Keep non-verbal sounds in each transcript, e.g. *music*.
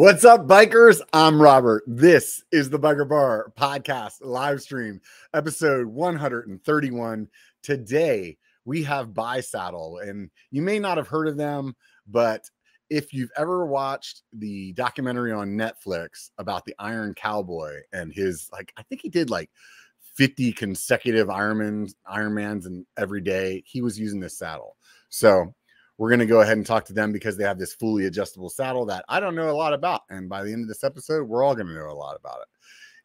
What's up, bikers? I'm Robert. This is the Biker Bar podcast live stream, episode 131. Today, we have Bisaddle, and you may not have heard of them, but if you've ever watched the documentary on Netflix about the Iron Cowboy and his, like, I think he did like 50 consecutive Ironmans, Ironmans, and every day he was using this saddle. So we're going to go ahead and talk to them because they have this fully adjustable saddle that I don't know a lot about. And by the end of this episode, we're all going to know a lot about it.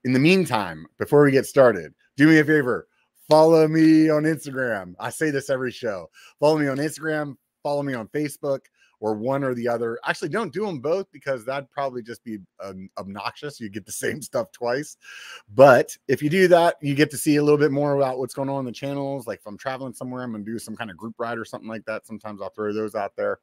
In the meantime, before we get started, do me a favor follow me on Instagram. I say this every show. Follow me on Instagram, follow me on Facebook or one or the other. Actually, don't do them both because that'd probably just be um, obnoxious. You get the *laughs* same stuff twice. But if you do that, you get to see a little bit more about what's going on in the channels. Like if I'm traveling somewhere, I'm gonna do some kind of group ride or something like that. Sometimes I'll throw those out there.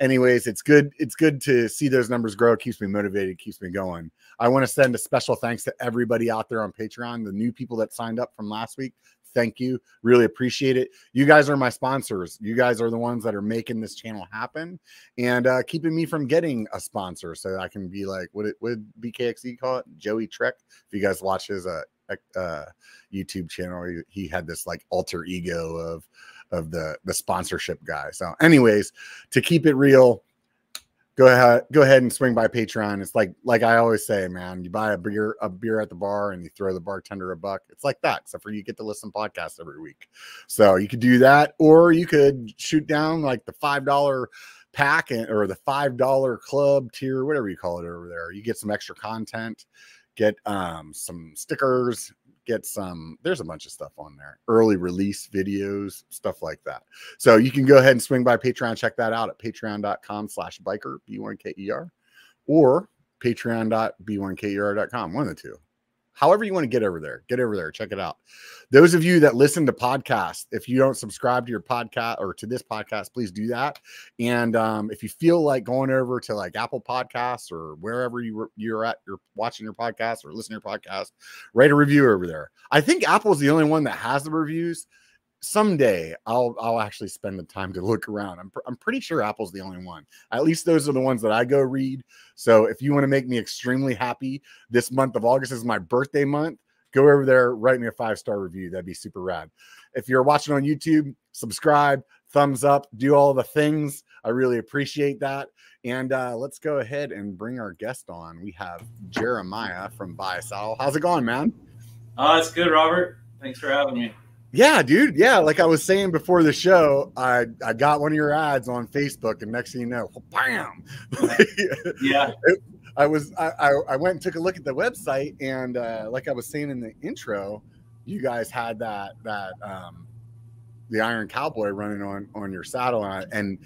Anyways, it's good. It's good to see those numbers grow. It keeps me motivated, keeps me going. I want to send a special thanks to everybody out there on Patreon, the new people that signed up from last week thank you. Really appreciate it. You guys are my sponsors. You guys are the ones that are making this channel happen and uh, keeping me from getting a sponsor so I can be like, what it would BKXC call it? Joey Trek. If you guys watch his uh, uh, YouTube channel, he had this like alter ego of of the the sponsorship guy. So, anyways, to keep it real, go ahead go ahead and swing by patreon. It's like like i always say man you buy a beer a beer at the bar and you throw the bartender a buck. It's like that except for you get to listen podcasts every week. So you could do that or you could shoot down like the five dollar pack or the five dollar club tier whatever you call it over there. You get some extra content get um some stickers get some there's a bunch of stuff on there early release videos stuff like that. So you can go ahead and swing by patreon check that out at patreon.com slash biker b1ker or patreon.b1ker.com one of the two however you want to get over there, get over there, check it out. Those of you that listen to podcasts, if you don't subscribe to your podcast or to this podcast, please do that. And um, if you feel like going over to like Apple Podcasts or wherever you you're at, you're watching your podcast or listening to your podcast, write a review over there. I think Apple's the only one that has the reviews someday I'll I'll actually spend the time to look around. I'm pr- I'm pretty sure Apple's the only one. At least those are the ones that I go read. So if you want to make me extremely happy, this month of August is my birthday month. Go over there, write me a five star review. That'd be super rad. If you're watching on YouTube, subscribe, thumbs up, do all the things. I really appreciate that. And uh, let's go ahead and bring our guest on. We have Jeremiah from Bisaddle. How's it going, man? Oh, it's good, Robert. Thanks for having me. Yeah, dude. Yeah, like I was saying before the show, I I got one of your ads on Facebook, and next thing you know, bam. *laughs* yeah. I was I, I went and took a look at the website, and uh, like I was saying in the intro, you guys had that that um, the Iron Cowboy running on on your saddle, and, and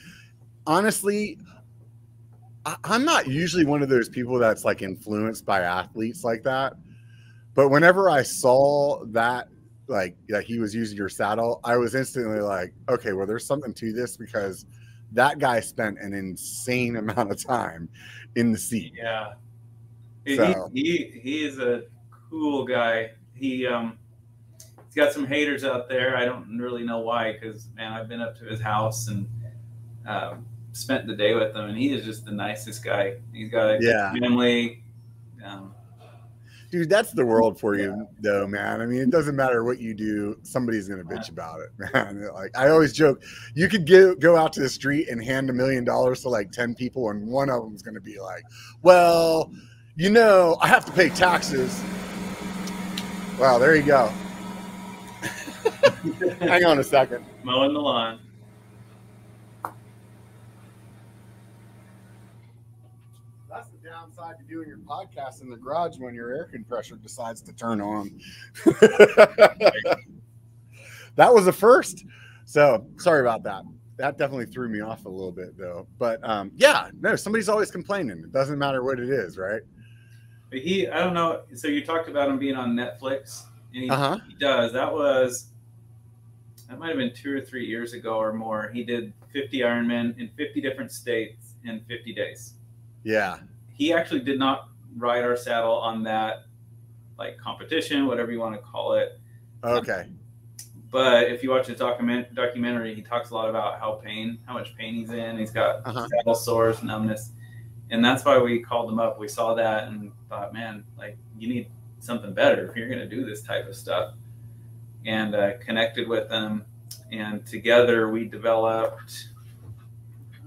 honestly, I, I'm not usually one of those people that's like influenced by athletes like that. But whenever I saw that like that he was using your saddle, I was instantly like, okay, well, there's something to this because that guy spent an insane *laughs* amount of time in the seat. Yeah. So. He, he he is a cool guy. He um he's got some haters out there. I don't really know why, because man, I've been up to his house and um, spent the day with him, and he is just the nicest guy. He's got a yeah. family. Um, dude that's the world for you though man. I mean it doesn't matter what you do somebody's gonna bitch about it *laughs* man. Like i always joke you could get, go out to the street and hand a million dollars to like 10 people and one of them's gonna be like well you know i have to pay taxes. Wow there you go. *laughs* Hang on a second. Mowing the lawn downside to doing your podcast in the garage when your air compressor decides to turn on. *laughs* that was the first. So sorry about that. That definitely threw me off a little bit though. But um, yeah, no, somebody's always complaining. It doesn't matter what it is, right? But he, I don't know. So you talked about him being on Netflix, and he, uh-huh. he does. That was that might have been two or three years ago or more. He did 50 Ironman in 50 different states in 50 days. Yeah, he actually did not ride our saddle on that like competition, whatever you want to call it. Okay. Um, but if you watch the document documentary, he talks a lot about how pain, how much pain he's in. He's got uh-huh. saddle sores, numbness, and that's why we called them up. We saw that and thought, man, like you need something better if you're going to do this type of stuff. And uh, connected with them, and together we developed.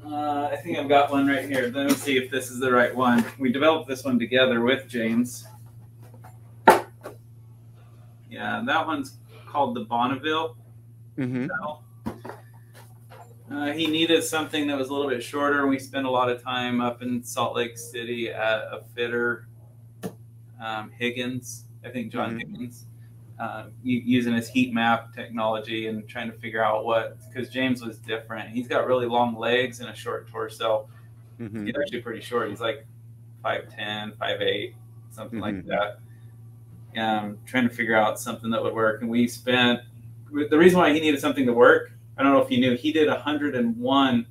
Uh, I think I've got one right here. Let me see if this is the right one. We developed this one together with James. Yeah, that one's called the Bonneville. Mm-hmm. Uh, he needed something that was a little bit shorter. We spent a lot of time up in Salt Lake City at a fitter, um, Higgins, I think John mm-hmm. Higgins, uh, using his heat map technology and trying to figure out what, because James was different. He's got really long legs and a short torso. Mm-hmm. He's actually pretty short. He's like 5'10, 5'8, something mm-hmm. like that. Um, trying to figure out something that would work. And we spent, the reason why he needed something to work I don't know if you knew, he did 101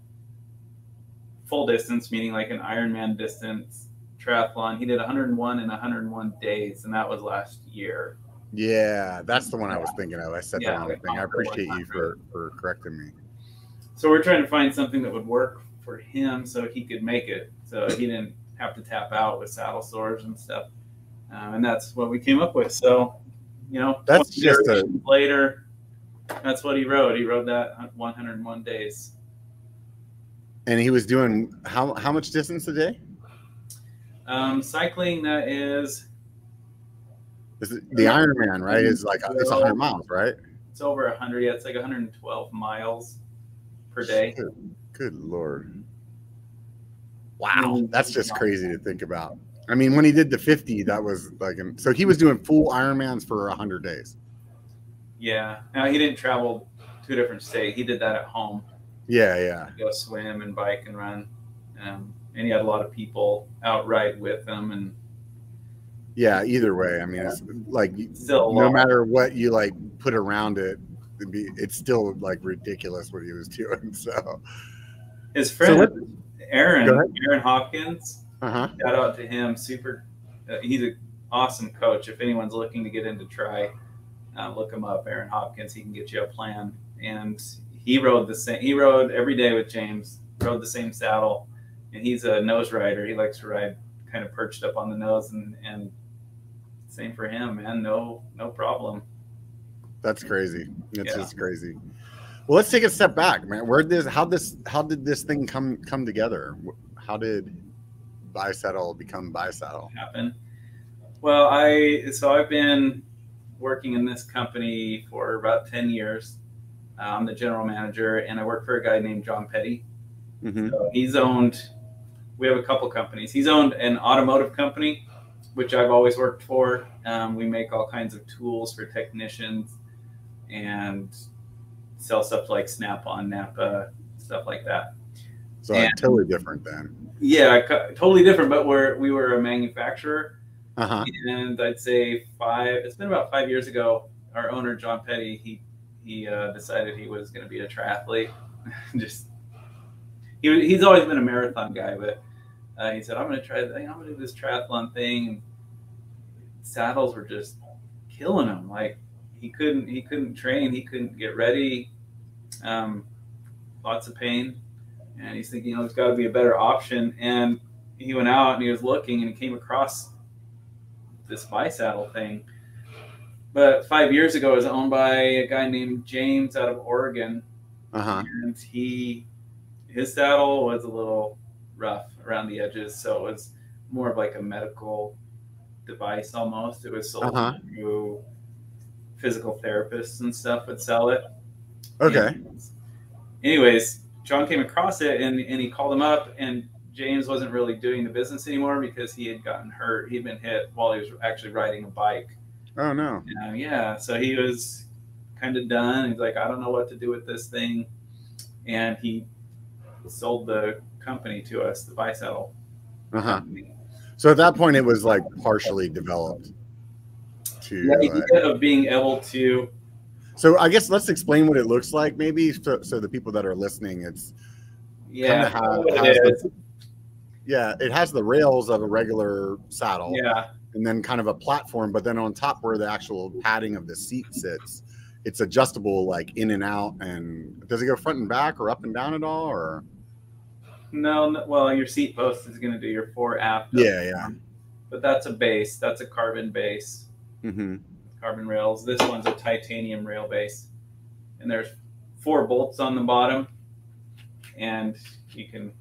full distance, meaning like an Ironman distance triathlon. He did 101 in 101 days, and that was last year. Yeah, that's the one I was thinking of. I said yeah, that wrong thing. I appreciate you for, for correcting me. So we're trying to find something that would work for him so he could make it. So he didn't have to tap out with saddle sores and stuff. Um, and that's what we came up with. So, you know, that's just a, later that's what he rode. He rode that 101 days. And he was doing how how much distance a day? Um, cycling that is. The Ironman, right? Is like it's 100 miles, right? It's over 100. Yeah, it's like 112 miles per day. Good, good lord! Wow, that's just crazy to think about. I mean, when he did the 50, that was like, so he was doing full Ironmans for 100 days. Yeah. Now he didn't travel to a different state. He did that at home. Yeah, yeah. Go swim and bike and run. Um, and he had a lot of people outright with him and yeah either way i mean it's like still no matter what you like put around it be, it's still like ridiculous what he was *laughs* doing so his friend so aaron aaron hopkins uh-huh. shout out to him super uh, he's an awesome coach if anyone's looking to get into tri uh, look him up, Aaron Hopkins. He can get you a plan. And he rode the same. He rode every day with James. Rode the same saddle, and he's a nose rider. He likes to ride kind of perched up on the nose, and and same for him, man. No no problem. That's crazy. It's yeah. just crazy. Well, let's take a step back, man. Where did this? How this? How did this thing come come together? How did Bisaddle become Bisaddle? Happen. Well, I so I've been working in this company for about 10 years. Uh, I'm the general manager, and I work for a guy named John Petty. Mm-hmm. So he's owned, we have a couple companies. He's owned an automotive company, which I've always worked for. Um, we make all kinds of tools for technicians and sell stuff like Snap on, Napa, stuff like that. So and, totally different then. Yeah, totally different, but we're, we were a manufacturer uh-huh. And I'd say five. It's been about five years ago. Our owner John Petty he he uh, decided he was going to be a triathlete. *laughs* Just he, he's always been a marathon guy, but uh, he said I'm going to try. I'm going to do this triathlon thing. Saddles were just killing him. Like he couldn't he couldn't train. He couldn't get ready. Um, lots of pain, and he's thinking, you know, there's got to be a better option. And he went out and he was looking, and he came across this Bisaddle thing. But five years ago, it was owned by a guy named James out of Oregon, uh-huh. and he his saddle was a little rough around the edges, so it was more of like a medical device almost. It was sold uh-huh. to physical therapists and stuff would sell it. Okay. And anyways, John came across it and, and he called him up and James wasn't really doing the business anymore because he had gotten hurt. He'd been hit while he was actually riding a bike. Oh no! Uh, yeah, so he was kind of done. He's like, I don't know what to do with this thing, and he sold the company to us, the Bisaddle. Uh huh. So at that point, it was like partially developed. To the idea uh, of being able to. So I guess let's explain what it looks like, maybe, so, so the people that are listening, it's yeah, kind of the, yeah, it has the rails of a regular saddle. Yeah. And then kind of a platform, but then on top where the actual padding of the seat sits, it's adjustable like in and out. And does it go front and back or up and down at all? Or No, no well, your seat post is going to do your fore aft. Yeah, yeah. But that's a base. That's a carbon base. Mm-hmm. Carbon rails. This one's a titanium rail base, and there's four bolts on the bottom, and you can.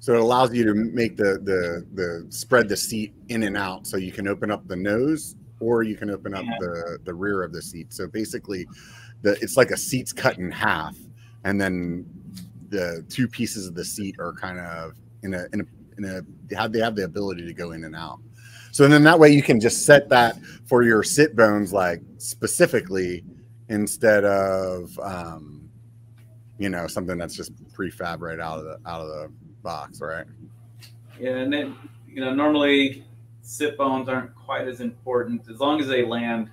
So it allows you to make the the the spread the seat in and out, so you can open up the nose or you can open up yeah. the the rear of the seat. So basically, the it's like a seat's cut in half, and then the two pieces of the seat are kind of in a in a in a they have they have the ability to go in and out. So then that way you can just set that for your sit bones like specifically instead of um, you know something that's just prefab right out of the out of the box, right? Yeah, and then you know normally sit bones aren't quite as important as long as they land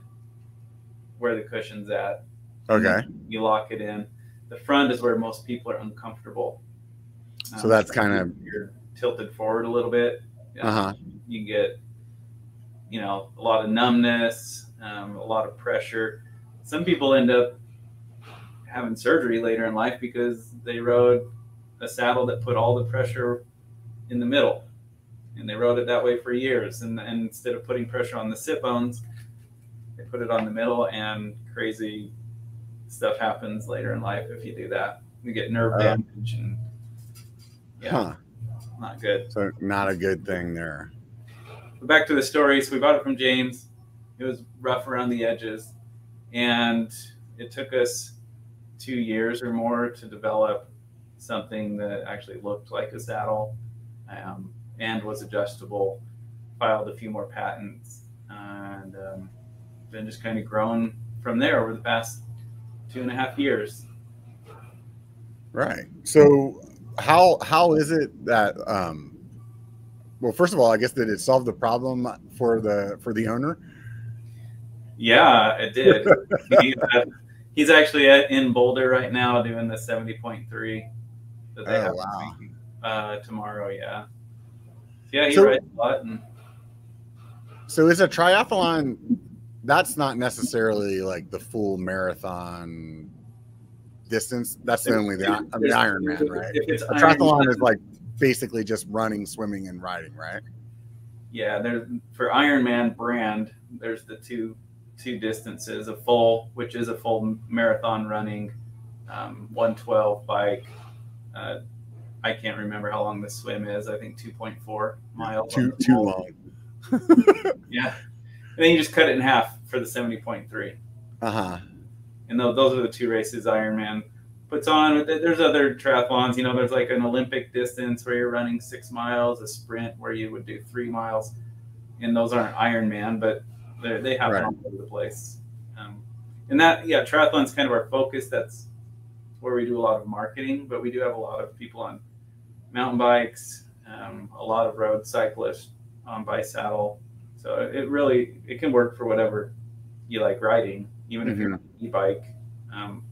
where the cushion's at. Okay. You lock it in. The front is where most people are uncomfortable. Um, so that's kind of you're tilted forward a little bit. Uh-huh. You get, you know, a lot of numbness, um, a lot of pressure. Some people end up having surgery later in life because they rode a saddle that put all the pressure in the middle and they rode it that way for years. And, and instead of putting pressure on the sit bones, they put it on the middle, and crazy stuff happens later in life if you do that. You get nerve uh, damage, and yeah, huh. not good. So not a good thing there. But back to the story. So we bought it from James. It was rough around the edges, and it took us two years or more to develop something that actually looked like a saddle. Um, and was adjustable. Filed a few more patents, and um, then just kind of grown from there over the past two and a half years. Right. So how how is it that um, well first of all I guess that it solved the problem for the for the owner? Yeah, it did. *laughs* he's, he's actually at, in Boulder right now doing the seventy point three that they oh, have wow. uh, tomorrow. Yeah. Yeah, he so, rides a lot. And... So is a triathlon? That's not necessarily like the full marathon distance. That's the only the, I mean, Ironman, right? If it's a triathlon is like basically just running, swimming, and riding, right? Yeah, there for Ironman brand. There's the two two distances: a full, which is a full marathon running, um, 112 bike, uh, I can't remember how long the swim is. I think 2.4 miles. Too too long. *laughs* yeah. And then you just cut it in half for the 70.3. Uh huh. And those are the two races Ironman puts on. There's other triathlons. You know, there's like an Olympic distance where you're running six miles, a sprint where you would do three miles. And those aren't Ironman, but they happen right. all over the place. Um, and that, yeah, triathlon's kind of our focus. That's where we do a lot of marketing, but we do have a lot of people on mountain bikes, um, a lot of road cyclists on saddle. So it really it can work for whatever you like riding, even mm-hmm. if you're mm-hmm. on an e-bike. Um,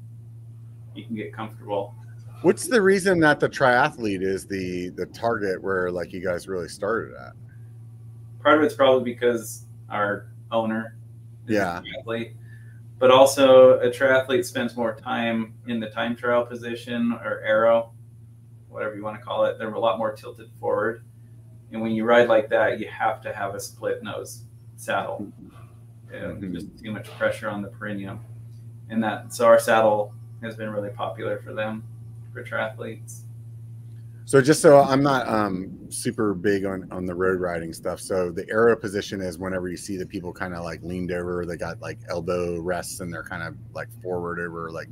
you can get comfortable. What's the reason that the triathlete is the the target where like you guys really started at? Part of it's probably because our owner, yeah, triathlete, but also a triathlete spends more time in the time trial position or aero whatever you want to call it, they're a lot more tilted forward. And when you ride like that, you have to have a split nose saddle. Mm-hmm. Just too much pressure on the perineum. And that so our saddle has been really popular for them, for triathletes. So just so I'm not um, super big on on the road riding stuff. So the aero position is whenever you see the people kind of like leaned over, they got like elbow rests and they're kind of like forward over like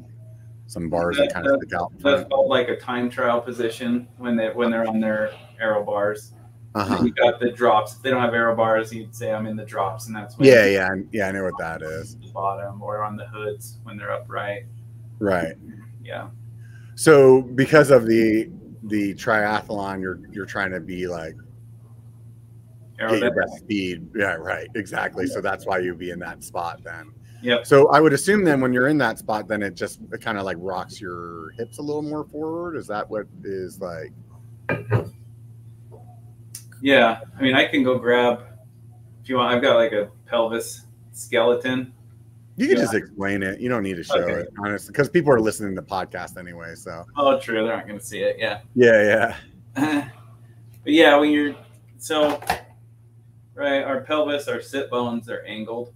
some bars that, that kind of stick out. That's called like a time trial position when they when they're on their aero bars. Uh-huh. You got the drops. If they don't have aero bars, you'd say I'm in the drops, and that's when yeah, yeah, yeah. I know what that is. bottom or on the hoods when they're upright. Right. Yeah. So because of the the triathlon, you're you're trying to be like get your best speed. Yeah, right. Exactly. Yeah. So that's why you'd be in that spot then. Yeah. So I would assume then when you're in that spot, then it just it kind of like rocks your hips a little more forward. Is that what is like? Yeah, I mean, I can go grab if you want. I've got like a pelvis skeleton. You can yeah. just explain it. You don't need to show okay. it, honestly, because people are listening to podcast anyway. So. Oh, true. They're not going to see it. Yeah. Yeah, yeah. *laughs* but yeah, when you're so right, our pelvis, our sit bones are angled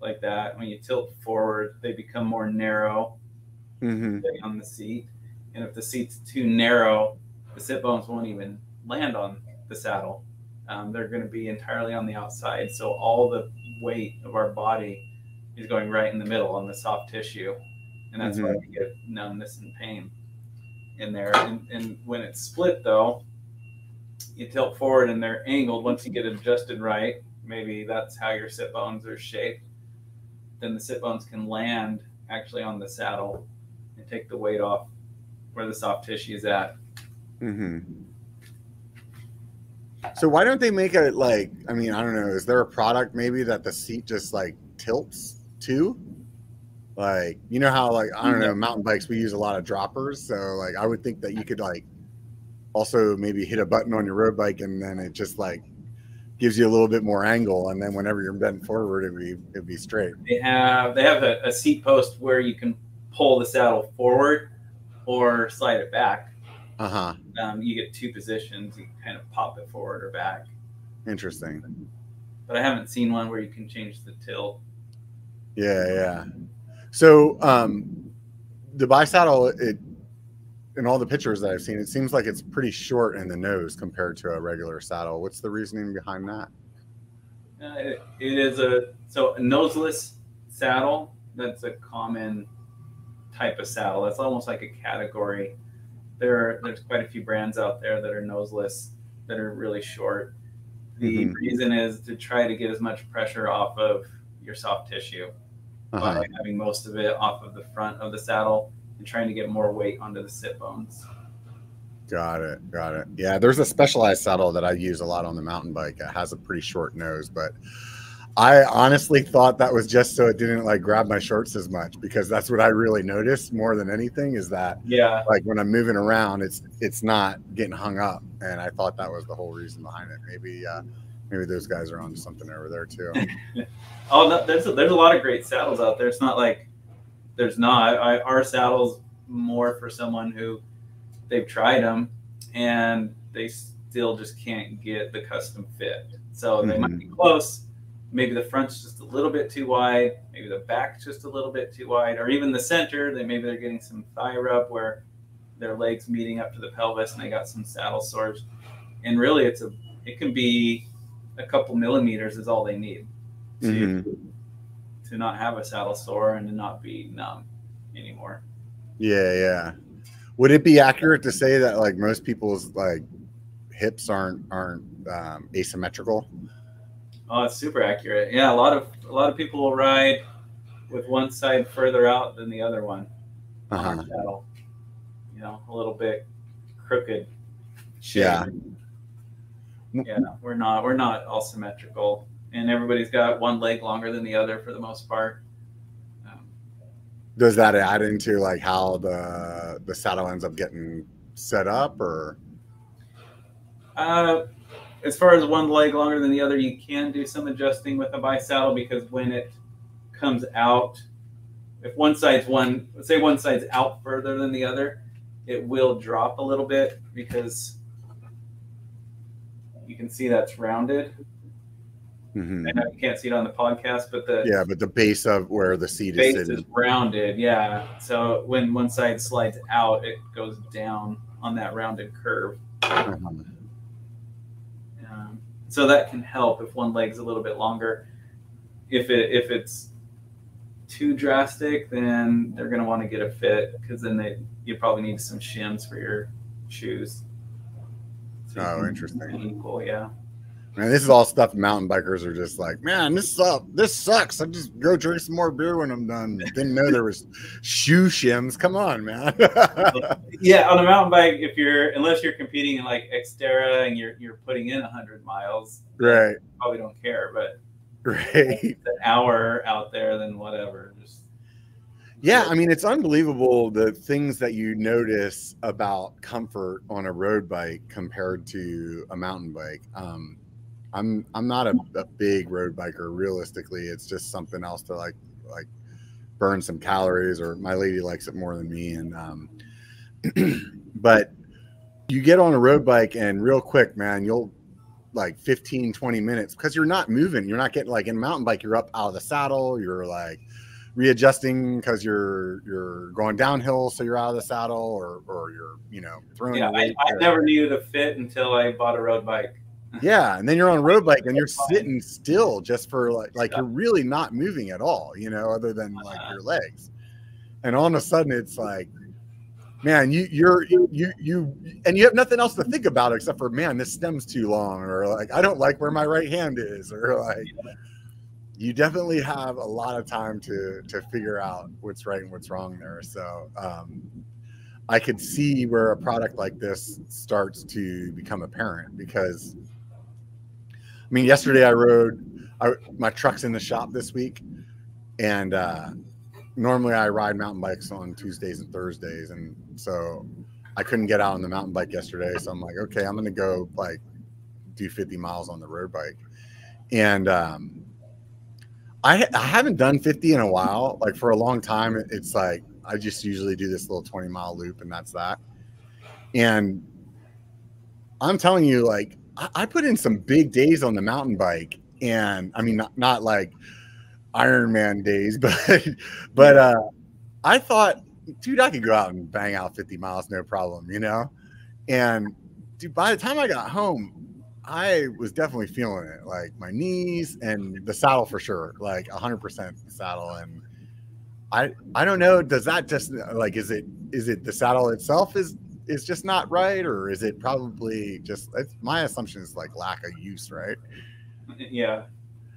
like that. When you tilt forward, they become more narrow Mm-hmm. on the seat. And if the seat's too narrow, the sit bones won't even land on the saddle. Um, they're going to be entirely on the outside. So all the weight of our body is going right in the middle on the soft tissue. And that's why we get numbness and pain in there. And, and when it's split, though, you tilt forward and they're angled. Once you get adjusted right, maybe that's how your sit bones are shaped. Then the sit bones can land actually on the saddle and take the weight off where the soft tissue is at. Mm-hmm. So why don't they make it like? I mean, I don't know. Is there a product maybe that the seat just like tilts to? Like you know how like I don't know mm-hmm. mountain bikes we use a lot of droppers, so like I would think that you could like also maybe hit a button on your road bike and then it just like gives you a little bit more angle, and then whenever you're bent forward, it'd be it'd be straight. They have they have a, a seat post where you can pull the saddle forward or slide it back. Uh huh. Um, you get two positions. You kind of pop it forward or back. Interesting. But I haven't seen one where you can change the tilt. Yeah, yeah. So um the bisaddle, it in all the pictures that I've seen, it seems like it's pretty short in the nose compared to a regular saddle. What's the reasoning behind that? Uh, it, it is a so a noseless saddle. That's a common type of saddle. That's almost like a category. There, are, there's quite a few brands out there that are noseless that are really short. The Mhm. reason is to try to get as much pressure off of your soft tissue Uh-huh. by having most of it off of the front of the saddle and trying to get more weight onto the sit bones. Got it. Got it. Yeah, there's a specialized saddle that I use a lot on the mountain bike. It has a pretty short nose, but I honestly thought that was just so it didn't like grab my shorts as much because that's what I really noticed more than anything is that Yeah, like when I'm moving around, it's it's not getting hung up, and I thought that was the whole reason behind it. Maybe uh, maybe those guys are on something over there too. *laughs* Oh, no, there's a, there's a lot of great saddles out there. It's not like there's not. I, our saddles more for someone who they've tried them and they still just can't get the custom fit. So they might be close. Maybe the front's just a little bit too wide. Maybe the back's just a little bit too wide, or even the center. They maybe they're getting some thigh rub where their legs meeting up to the pelvis and they got some saddle sores. And really, it's a it can be a couple millimeters is all they need to Mhm. to not have a saddle sore and to not be numb anymore. Yeah, yeah. Would it be accurate to say that like most people's like hips aren't aren't um, asymmetrical? Oh, it's super accurate. Yeah, a lot of a lot of people will ride with one side further out than the other one Uh-huh. saddle. You know, a little bit crooked. Yeah. Yeah, we're not we're not all symmetrical, and everybody's got one leg longer than the other for the most part. Um, Does that add into like how the the saddle ends up getting set up, or Uh, as far as one leg longer than the other, you can do some adjusting with a bisaddle because when it comes out, if one side's one, let's say one side's out further than the other, it will drop a little bit because you can see that's rounded. Mhm. I know you can't see it on the podcast, but the yeah, but the base of where the seat is base sitting. is rounded. Yeah. So when one side slides out, it goes down on that rounded curve. Uh-huh. So that can help if one leg's a little bit longer. If it if it's too drastic, then they're going to want to get a fit because then they you probably need some shims for your shoes. So Oh, interesting. Equal, yeah. Man, this is all stuff mountain bikers are just like, man, this sucks. This sucks. I just go drink some more beer when I'm done. Didn't know there was shoe shims. Come on, man. *laughs* Yeah, on a mountain bike, if you're unless you're competing in like Xterra and you're you're putting in hundred miles, right, probably don't care. But right. *laughs* an hour out there, then whatever. Just Yeah, I mean, it's unbelievable the things that you notice about comfort on a road bike compared to a mountain bike. Um, I'm I'm not a, a big road biker. Realistically, it's just something else to like like burn some calories. Or my lady likes it more than me. And um, *clears throat* but you get on a road bike and real quick, man, you'll like 15, 20 minutes because you're not moving. You're not getting like in mountain bike, you're up out of the saddle, you're like readjusting because you're you're going downhill, so you're out of the saddle, or or you're you know throwing. Yeah, I, I never knew the fit until I bought a road bike. Yeah, and then you're on a road bike and you're sitting still just for like like you're really not moving at all, you know, other than like your legs. And all of a sudden, it's like man, you you're you you and you have nothing else to think about except for man, this stem's too long, or like I don't like where my right hand is, or like you definitely have a lot of time to to figure out what's right and what's wrong there. So um, I could see where a product like this starts to become apparent because mean, yesterday I rode I, my truck's in the shop this week, and uh, normally I ride mountain bikes on Tuesdays and Thursdays, and so I couldn't get out on the mountain bike yesterday. So I'm like, okay, I'm gonna go like do 50 miles on the road bike, and um, I I haven't done 50 in a while. Like for a long time, it's like I just usually do this little 20 mile loop, and that's that. And I'm telling you, like I, I put in some big days on the mountain bike, and I mean not not like Iron Man days, *laughs* but but uh, I thought, dude, I could go out and bang out 50 miles, no problem, you know. And dude, by the time I got home, I was definitely feeling it, like my knees and the saddle for sure, like 100% saddle. And I I don't know, does that just like is it is it the saddle itself is is just not right, or is it probably just my assumption is like lack of use, right? *laughs* Yeah,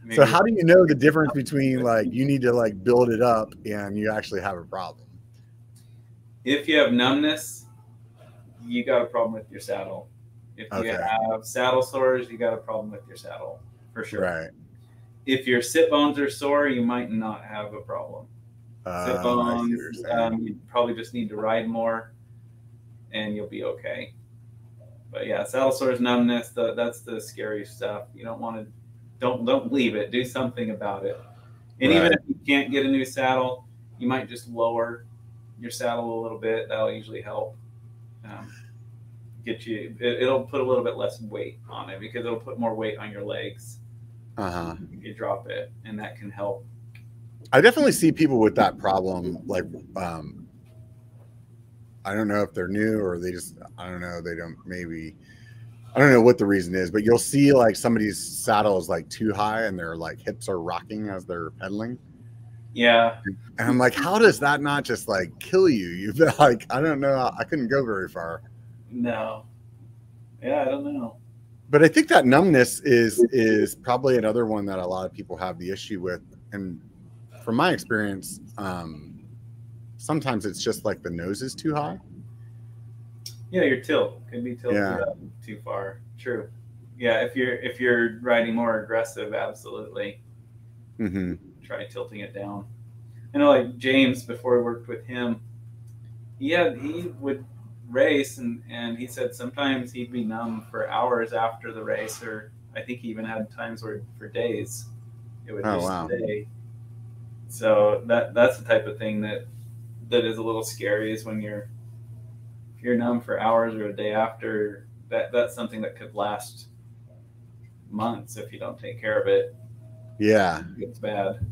Maybe. So how do you know the difference between like you need to like build it up and you actually have a problem? If you have numbness, you got a problem with your saddle. If you have saddle sores, you got a problem with your saddle for sure. Right. If your sit bones are sore, you might not have a problem. Uh, sit bones, um, you probably just need to ride more, and you'll be okay. But yeah, saddle sores, numbness, the, that's the scary stuff. You don't want to don't don't leave it. Do something about it. And right. even if you can't get a new saddle, you might just lower your saddle a little bit. That'll usually help. Um, get you. It, will put a little bit less weight on it because it'll put more weight on your legs. Uh-huh. You drop it, and that can help. I definitely see people with that problem. Like, um, I don't know if they're new or they just. I don't know. They don't maybe I don't know what the reason is, but you'll see like somebody's saddle is like too high and their like hips are rocking as they're pedaling. Yeah. And I'm like, how does that not just like kill you? *laughs* You've been like, I don't know. I couldn't go very far. No. Yeah, I don't know. But I think that numbness is is probably another one that a lot of people have the issue with. And from my experience, um, sometimes it's just like the nose is too high. Yeah, your tilt can be tilted yeah. up too far. True. Yeah, if you're if you're riding more aggressive, absolutely. Mm-hmm. Try tilting it down. I know, like James, before we worked with him, he had he would race, and and he said sometimes he'd be numb for hours after the race, or I think he even had times where for days it would oh, just wow. stay. So that that's the type of thing that that is a little scary is when you're if you're numb for hours or a day after, that that's something that could last months if you don't take care of it. Yeah, it's bad.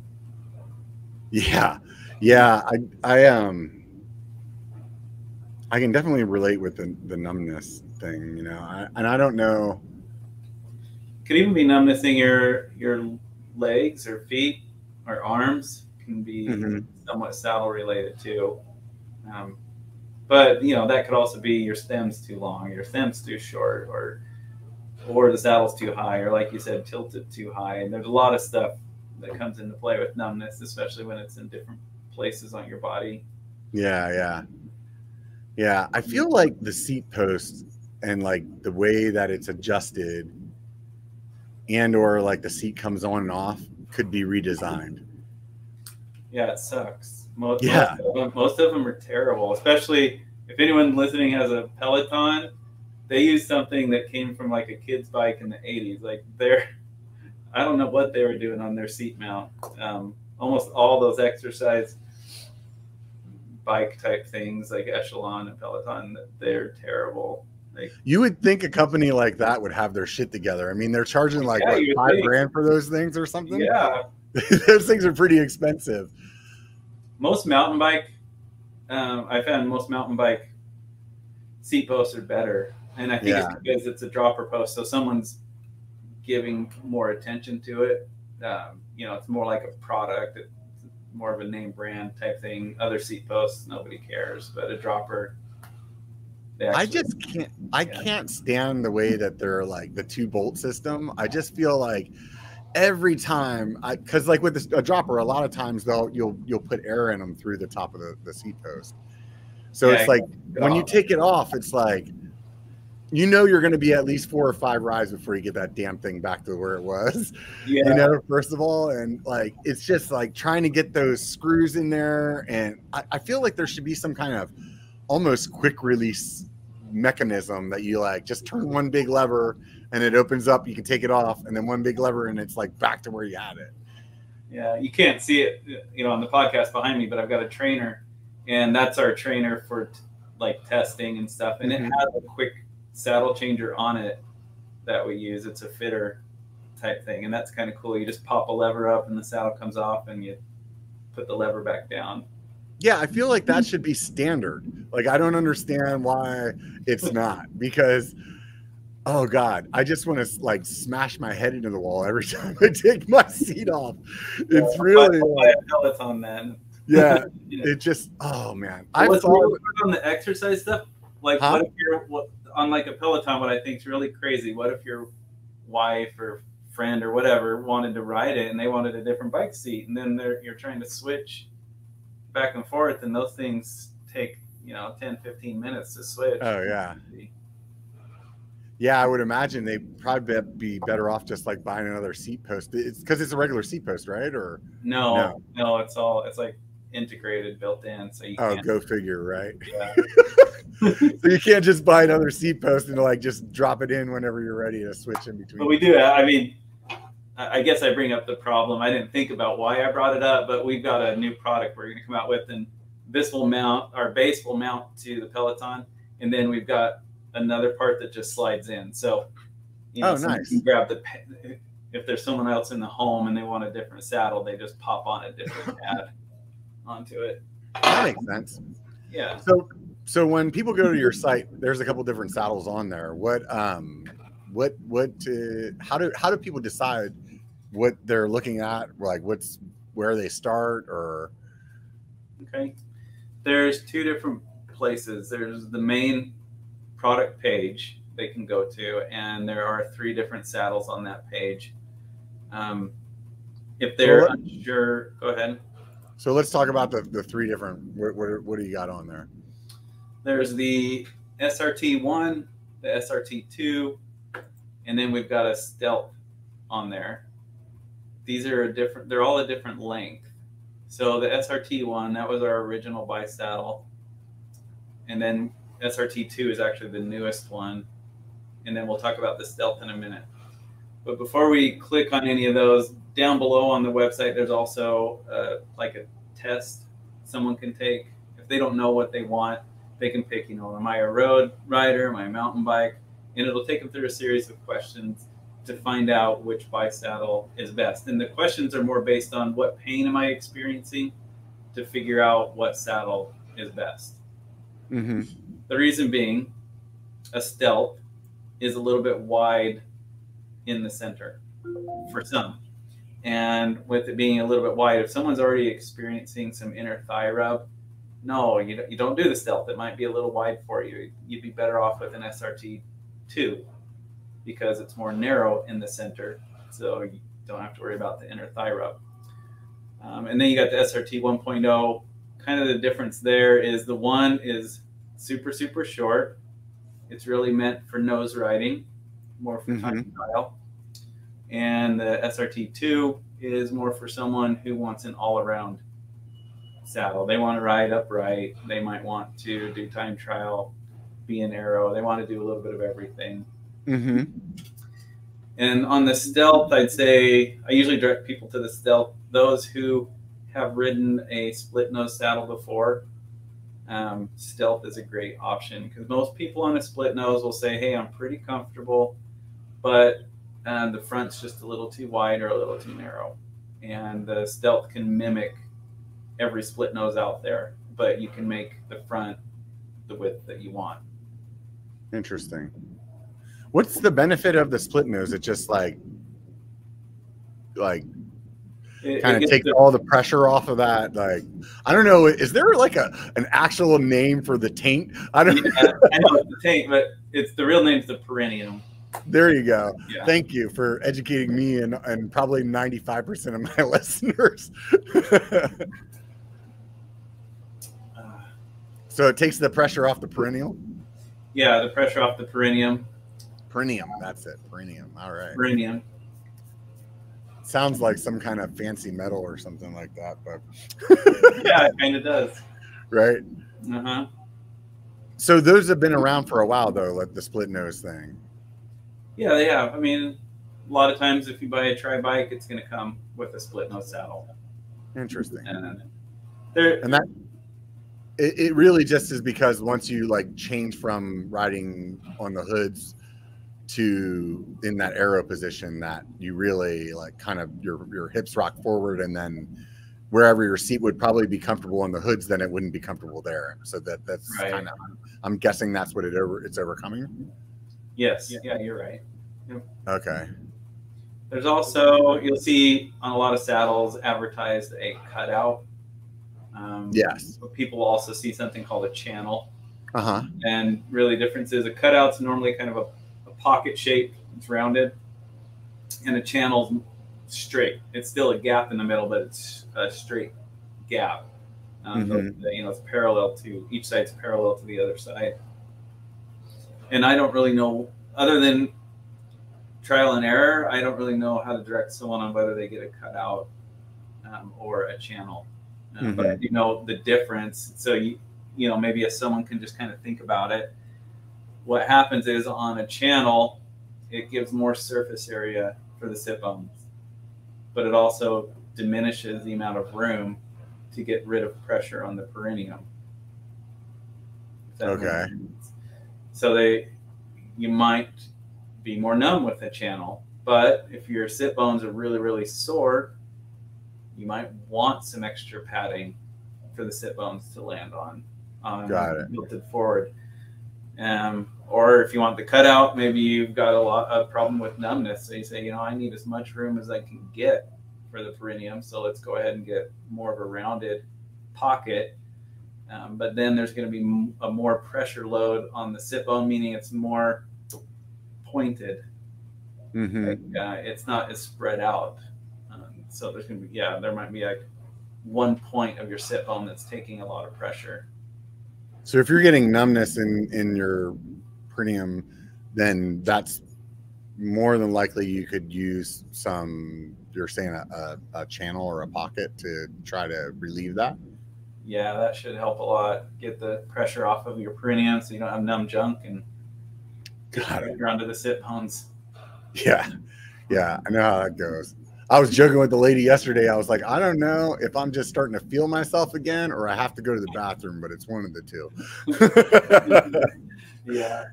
Yeah, yeah. I I um I can definitely relate with the the numbness thing. You know, I, and I don't know. Could even be numbness in your your legs or feet or arms can be mm-hmm. Somewhat saddle related too. Um, but you know that could also be your stem's too long, your stem's too short, or or the saddle's too high, or like you said, tilted too high. And there's a lot of stuff that comes into play with numbness, especially when it's in different places on your body. Yeah, yeah, yeah. I feel like the seat post and like the way that it's adjusted, and or like the seat comes on and off, could be redesigned. Yeah, it sucks. Most, yeah. most, of them, most of them are terrible, especially if anyone listening has a Peloton. They use something that came from like a kid's bike in the 80s. Like they're, I don't know what they were doing on their seat mount. Um, almost all those exercise bike type things like Echelon and Peloton, they're terrible. Like, you would think a company like that would have their shit together. I mean, they're charging like Yeah, would five think. grand for those things or something. yeah, *laughs* those things are pretty expensive. most mountain bike, um, I found most mountain bike seat posts are better, and I think Yeah. it's because it's a dropper post, so someone's giving more attention to it. Um, you know, it's more like a product, it's more of a name brand type thing. Other seat posts, nobody cares, but a dropper. they I just can't. I Yeah. can't stand the way that they're like the two bolt system. I just feel like every time I, because like with this, a dropper, a lot of times they'll you'll you'll put air in them through the top of the, the seat post. So Yeah, it's like when you take it off, it's like you know you're going to be at least four or five rides before you get that damn thing back to where it was. *laughs* yeah, You know, first of all, and like it's just like trying to get those screws in there, and I, I feel like there should be some kind of almost quick release mechanism that you like just turn one big lever and it opens up. You can take it off, and then one big lever, and it's like back to where you had it. Yeah, you can't see it, you know, on the podcast behind me, but I've got a trainer, and that's our trainer for t- like testing and stuff. And Mhm. it has a quick saddle changer on it that we use. It's a fitter type thing, and that's kind of cool. You just pop a lever up, and the saddle comes off, and you put the lever back down. Yeah, I feel like that should be standard. Like I don't understand why it's not because oh god, I just want to like smash my head into the wall every *laughs* time I take my seat off. It's really Buy a Peloton then. yeah, *laughs* know. it just oh man. I thought on the exercise stuff? Like, Huh? what if you're what, on like a Peloton? What I think is really crazy. What if your wife or friend or whatever wanted to ride it and they wanted a different bike seat, and then they're you're trying to switch back and forth, and those things take you know 10, 15 minutes to switch. Oh, yeah. Yeah, I would imagine they'd probably be better off just like buying another seat post. It's because it's a regular seat post, right? Or No, No. no, it's all it's like integrated, built in, so you oh, go figure, right? Yeah. *laughs* So you can't just buy another seat post and like just drop it in whenever you're ready to switch in between. But we do. I mean, I I guess I bring up the problem. I didn't think about why I brought it up, but we've got a new product we're going to come out with, and this will mount. Our base will mount to the Peloton, and then we've got another part that just slides in. So, you know, Oh, nice. can grab the. If there's someone else in the home and they want a different saddle, they just pop on a different *laughs* pad onto it. that makes sense. Yeah. So, so when people go to your site, there's a couple different saddles on there. What, um, what, what, uh, how do how do people decide what they're looking at? Like, what's where they start, or Okay. There's two different places. There's the main product page they can go to, and there are three different saddles on that page. Um, if they're Well, unsure, go ahead. so let's talk about the the three different. What what, what do you got on there? There's the SRT1, the SRT2, and then we've got a Stealth on there. These are a different, they're all a different length. So the SRT1, that was our original bi saddle. And then SRT2 is actually the newest one. And then we'll talk about the Stealth in a minute. But before we click on any of those, down below on the website, there's also uh, like a test someone can take. If they don't know what they want, they can pick, you know, am I a road rider, am I a mountain bike? And it'll take them through a series of questions to find out which bike saddle is best. And the questions are more based on what pain am I experiencing to figure out what saddle is best. Mm-hmm. The reason being, a stealth is a little bit wide in the center for some. And with it being a little bit wide, if someone's already experiencing some inner thigh rub, no, you don't, you don't do the stealth. It might be a little wide for you. You'd be better off with an SRT 2 because it's more narrow in the center. So you don't have to worry about the inner thigh rub. Um, and then you got the SRT 1.0. Kind of the difference there is the one is super, super short. It's really meant for nose riding, more for time trial. And the SRT2 is more for someone who wants an all around saddle. They want to ride upright. They might want to do time trial, be an arrow. They want to do a little bit of everything. Mm-hmm. And on the stealth, I'd say I usually direct people to the stealth. Those who have ridden a split nose saddle before, um, stealth is a great option because most people on a split nose will say, "Hey, I'm pretty comfortable, but uh, the front's just a little too wide or a little too narrow." And the stealth can mimic every split nose out there, but you can make the front the width that you want. Interesting. What's the benefit of the split nose? It just like like kind of take all the pressure off of that. Like, I don't know. Is there like a an actual name for the taint? I don't. Yeah, I know it's the taint, but it's the real name's the perennial. There you go. Yeah. Thank you for educating me and and probably ninety five percent of my *laughs* listeners. so it takes the pressure off the perennial? Yeah, the pressure off the perineum. Perineum. That's it. Perineum. All right. Perineum sounds like some kind of fancy metal or something like that, but *laughs* yeah, it kind of does. Right. Uh huh. So those have been around for a while, though, like the split nose thing. Yeah, they have. I mean, a lot of times if you buy a tri bike, it's going to come with a split nose saddle. Interesting. And, and that it, it really just is because once you like change from riding on the hoods to in that aero position that you really like kind of your your hips rock forward and then wherever your seat would probably be comfortable on the hoods then it wouldn't be comfortable there. So that that's right. kind of i'm guessing that's what it over it's overcoming yes. Yeah, yeah you're right. Yep. okay. There's also you'll see on a lot of saddles advertised a cutout. Um, yes. people also see something called a channel. Uh-huh. And really difference is a cutout's normally kind of a pocket shape. It's rounded, and the channel's straight. It's still a gap in the middle, but it's a straight gap. Um, mm-hmm. you know, it's parallel to each side's parallel to the other side. And I don't really know, other than trial and error, I don't really know how to direct someone on whether they get a cutout um, or a channel. Um, mm-hmm. But you know the difference. So you, you know, maybe if someone can just kind of think about it what happens is on a channel, it gives more surface area for the sit bones, but it also diminishes the amount of room to get rid of pressure on the perineum. Okay. So they, you might be more numb with a channel, but if your sit bones are really, really sore, you might want some extra padding for the sit bones to land on. Um, Got it. Tilted forward. Um, or if you want the cutout, maybe you've got a lot of problem with numbness. So you say, you know, I need as much room as I can get for the perineum. So let's go ahead and get more of a rounded pocket. Um, but then there's going to be a more pressure load on the sit bone, meaning it's more pointed. Mm-hmm. Like, uh, it's not as spread out. Um, so there's going to be, yeah, there might be like one point of your sit bone that's taking a lot of pressure. So if you're getting numbness in in your perineum, then that's more than likely you could use some. You're saying a, a, a channel or a pocket to try to relieve that. Yeah, that should help a lot. Get the pressure off of your perineum so you don't have numb junk and Got it. you're under the sit bones. Yeah, yeah, I know how that goes. I was joking with the lady yesterday. I was like, I don't know if I'm just starting to feel myself again or I have to go to the bathroom, but it's one of the two. *laughs* yeah.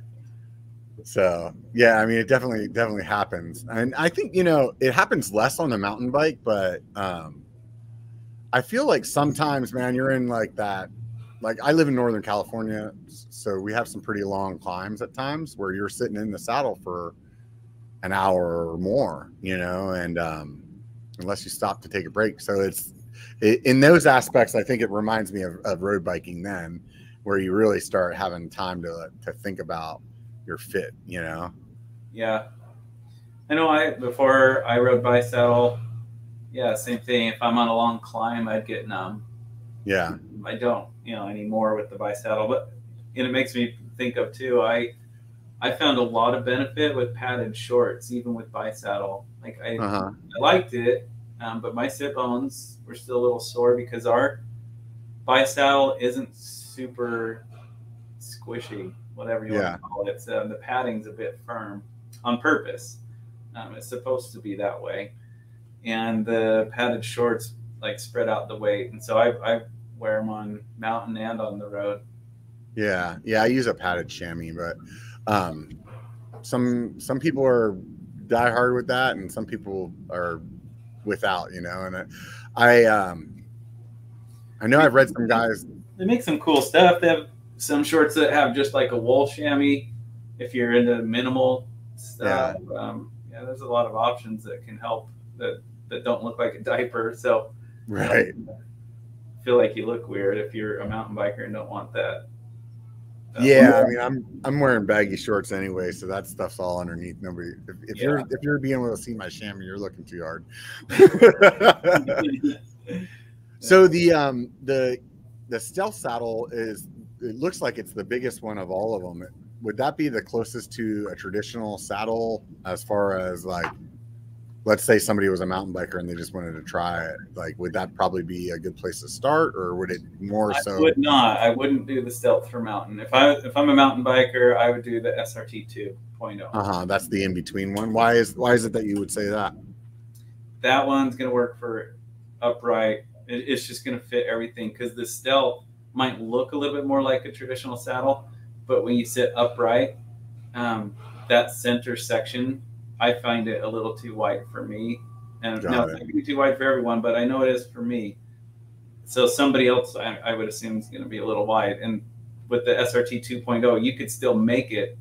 So yeah, I mean, it definitely definitely happens, and I think you know it happens less on the mountain bike, but um, I feel like sometimes, man, you're in like that. Like I live in Northern California, so we have some pretty long climbs at times where you're sitting in the saddle for an hour or more, you know, and um, unless you stop to take a break. So it's it, in those aspects, I think it reminds me of, of, road biking then, where you really start having time to to think about your fit, you know. Yeah, I know. I before I rode bisaddle, yeah, same thing. If I'm on a long climb, I'd get numb. Yeah, I don't, you know, anymore with the bisaddle, but and it makes me think of too. I I found a lot of benefit with padded shorts, even with bisaddle. Like I, uh-huh. I liked it, um, but my sit bones were still a little sore because our bisaddle isn't super squishy, whatever you yeah. want to call it. Um, the padding's a bit firm on purpose. Um, it's supposed to be that way, and the padded shorts like spread out the weight. And so I, I wear them on mountain and on the road. Yeah, yeah, I use a padded chamois, but um, some some people are die hard with that, and some people are without. You know, and I, I um, I know I've read some guys. They make some cool stuff. They have some shorts that have just like a wool chamois. If you're into minimal stuff, yeah. Um, yeah, there's a lot of options that can help that that don't look like a diaper. So, right. feel like you look weird if you're a mountain biker and don't want that. yeah, I mean, I'm I'm wearing baggy shorts anyway, so that stuff's all underneath. Nobody, if, if yeah. you're if you're being able to see my chamois, you're looking too hard. *laughs* *laughs* so the um the the stealth saddle is it looks like it's the biggest one of all of them. Would that be the closest to a traditional saddle as far as like let's say somebody was a mountain biker and they just wanted to try it like would that probably be a good place to start or would it more I so I would not. I wouldn't do the stealth for mountain. If i if i'm a mountain biker i would do the srt 2.0 uh-huh that's the in-between one. Why is why is it that you would say that? That one's going to work for upright. It, it's just going to fit everything because the stealth might look a little bit more like a traditional saddle but when you sit upright um, that center section I find it a little too wide for me. And Got now it. it's not going to be too wide for everyone, but I know it is for me. So somebody else, I, I would assume, is going to be a little wide. And with the SRT 2.0, you could still make it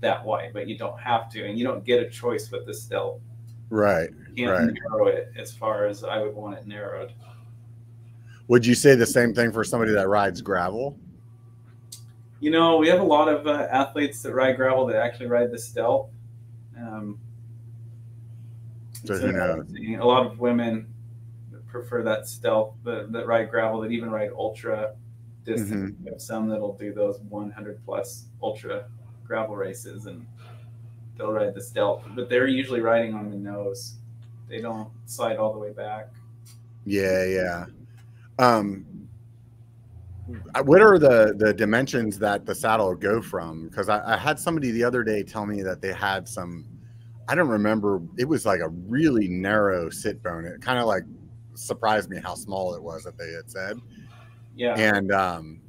that wide, but you don't have to, and you don't get a choice with the stealth. Right. You can't right. narrow it as far as I would want it narrowed. Would you say the same thing for somebody that rides gravel? You know, we have a lot of uh, athletes that ride gravel that actually ride the stealth. Um, so who knows? A lot of women prefer that stealth that, that ride gravel, that even ride ultra distance. Mm-hmm. have some that'll do those 100 plus ultra gravel races and they'll ride the stealth, but they're usually riding on the nose. They don't slide all the way back. Yeah, yeah. Um, what are the the dimensions that the saddle go from? Because I, I had somebody the other day tell me that they had some I don't remember. It was like a really narrow sit bone. It kind of like surprised me how small it was that they had said. Yeah. And um,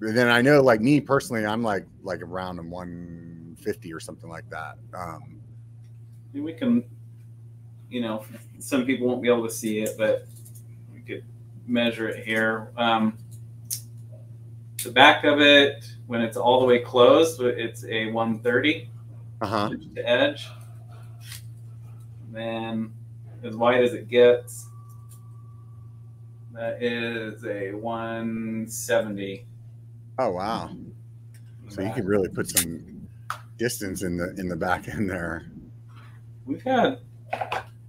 then I know, like me personally, I'm like like around 150 or something like that. Um, we can, you know, some people won't be able to see it, but measure it here. Um, the back of it, when it's all the way closed, it's a 130 uh-huh. to edge then as wide as it gets, that is a 170. Oh wow! So you can really put some distance in the in the back *laughs* end there. We've had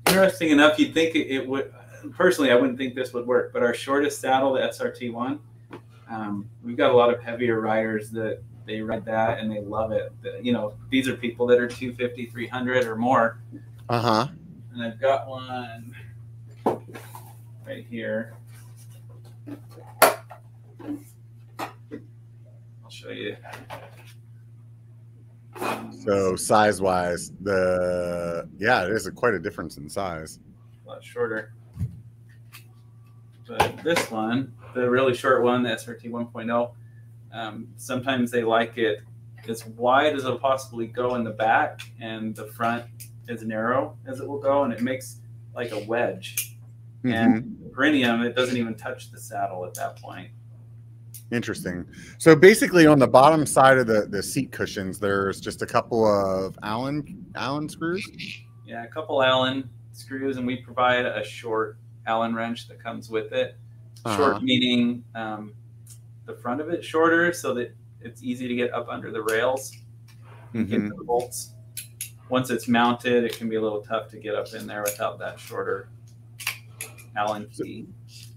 interesting enough. You'd think it, it would. Personally, I wouldn't think this would work, but our shortest saddle, the SRT one, um, we've got a lot of heavier riders that they ride that and they love it. The, you know, these are people that are 250, 300 or more, uh huh. And I've got one right here. I'll show you. So size wise, the yeah, it is a, quite a difference in size. A lot shorter. But this one, the really short one, the SRT 1.0, um, sometimes they like it as wide as it'll possibly go in the back and the front as narrow as it will go, and it makes like a wedge. Mm-hmm. And perineum, it doesn't even touch the saddle at that point. Interesting. So basically, on the bottom side of the the seat cushions, there's just a couple of Allen Allen screws. Yeah, a couple Allen screws, and we provide a short Allen wrench that comes with it. Uh-huh. Short meaning um, the front of it shorter, so that it's easy to get up under the rails, mm-hmm. get the bolts once it's mounted, it can be a little tough to get up in there without that shorter Allen key.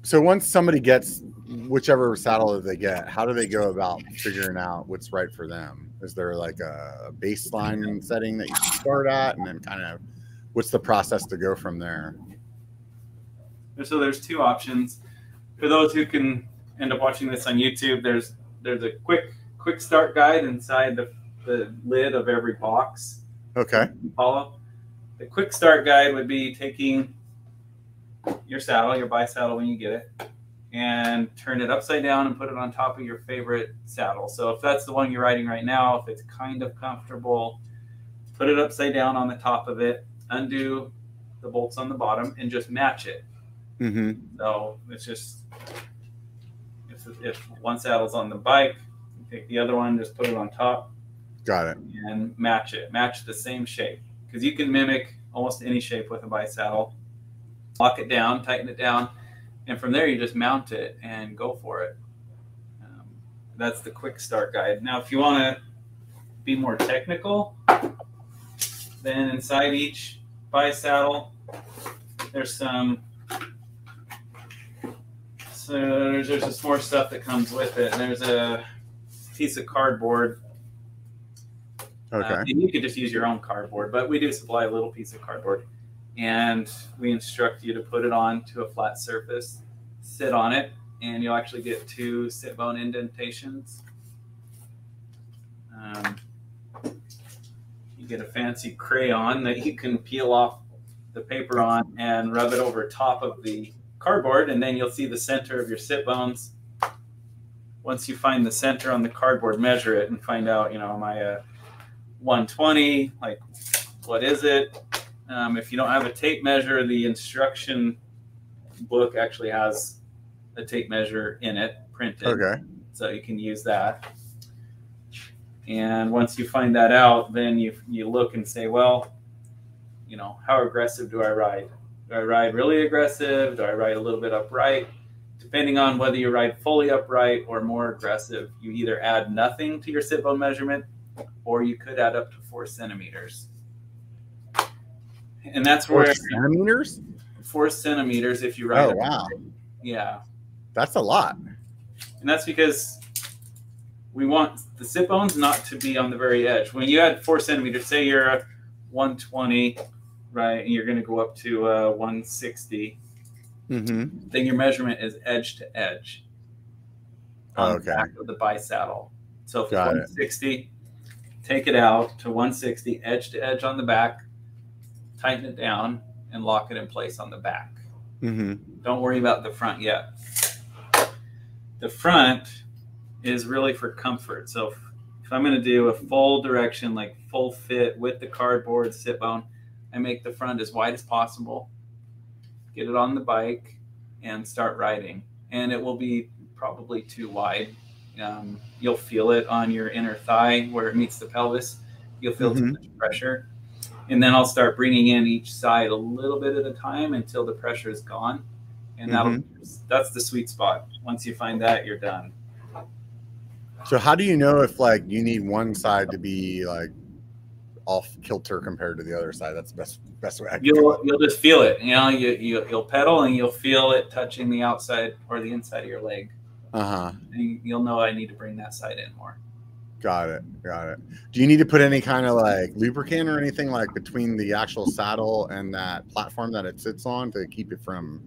So once somebody gets whichever saddle that they get, how do they go about figuring out what's right for them? Is there like a baseline setting that you start at, and then kind of what's the process to go from there? So there's two options. For those who can end up watching this on YouTube, there's there's a quick quick start guide inside the, the lid of every box Okay. Follow. The quick start guide would be taking your saddle, your bi saddle when you get it, and turn it upside down and put it on top of your favorite saddle. So if that's the one you're riding right now, if it's kind of comfortable, put it upside down on the top of it, undo the bolts on the bottom, and just match it. Mm-hmm. So it's just if, if one saddle's on the bike, take the other one, just put it on top. Got it. And match it. Match the same shape because you can mimic almost any shape with a bike saddle. Lock it down, tighten it down, and from there you just mount it and go for it. Um, that's the quick start guide. Now, if you want to be more technical, then inside each bi saddle, there's some. So there's, there's just more stuff that comes with it. There's a piece of cardboard. Okay. Uh, and you could just use your own cardboard, but we do supply a little piece of cardboard and we instruct you to put it on to a flat surface, sit on it, and you'll actually get two sit bone indentations. Um, you get a fancy crayon that you can peel off the paper on and rub it over top of the cardboard, and then you'll see the center of your sit bones. Once you find the center on the cardboard, measure it and find out, you know, am I a 120? Like, what is it? Um, if you don't have a tape measure, the instruction book actually has a tape measure in it printed. Okay. So you can use that. And once you find that out, then you you look and say, well, you know, how aggressive do I ride? Do I ride really aggressive? Do I ride a little bit upright? Depending on whether you ride fully upright or more aggressive, you either add nothing to your sit bone measurement or you could add up to four centimeters and that's four where centimeters. Four centimeters if you ride. Oh wow! Yeah, that's a lot. And that's because we want the sit bones not to be on the very edge. When you add four centimeters, say you're a 120, right, and you're going to go up to uh, 160, mm-hmm. then your measurement is edge to edge. On okay. the back of the bi saddle. So if 160, it. take it out to 160, edge to edge on the back, tighten it down, and lock it in place on the back. Mm-hmm. Don't worry about the front yet. The front is really for comfort. So if, if I'm going to do a full direction, like full fit with the cardboard sit bone, I make the front as wide as possible, get it on the bike, and start riding. And it will be probably too wide. Um, you'll feel it on your inner thigh where it meets the pelvis. You'll feel mm-hmm. too much pressure and then I'll start bringing in each side a little bit at a time until the pressure is gone, and that'll mm-hmm. that's the sweet spot. Once you find that, you're done. So how do you know if like you need one side to be like off kilter compared to the other side? That's the best best way. you'll you'll just feel it. You know, you, you you'll pedal and you'll feel it touching the outside or the inside of your leg. Uh huh. And you'll know I need to bring that side in more. Got it. Got it. Do you need to put any kind of like lubricant or anything like between the actual saddle and that platform that it sits on to keep it from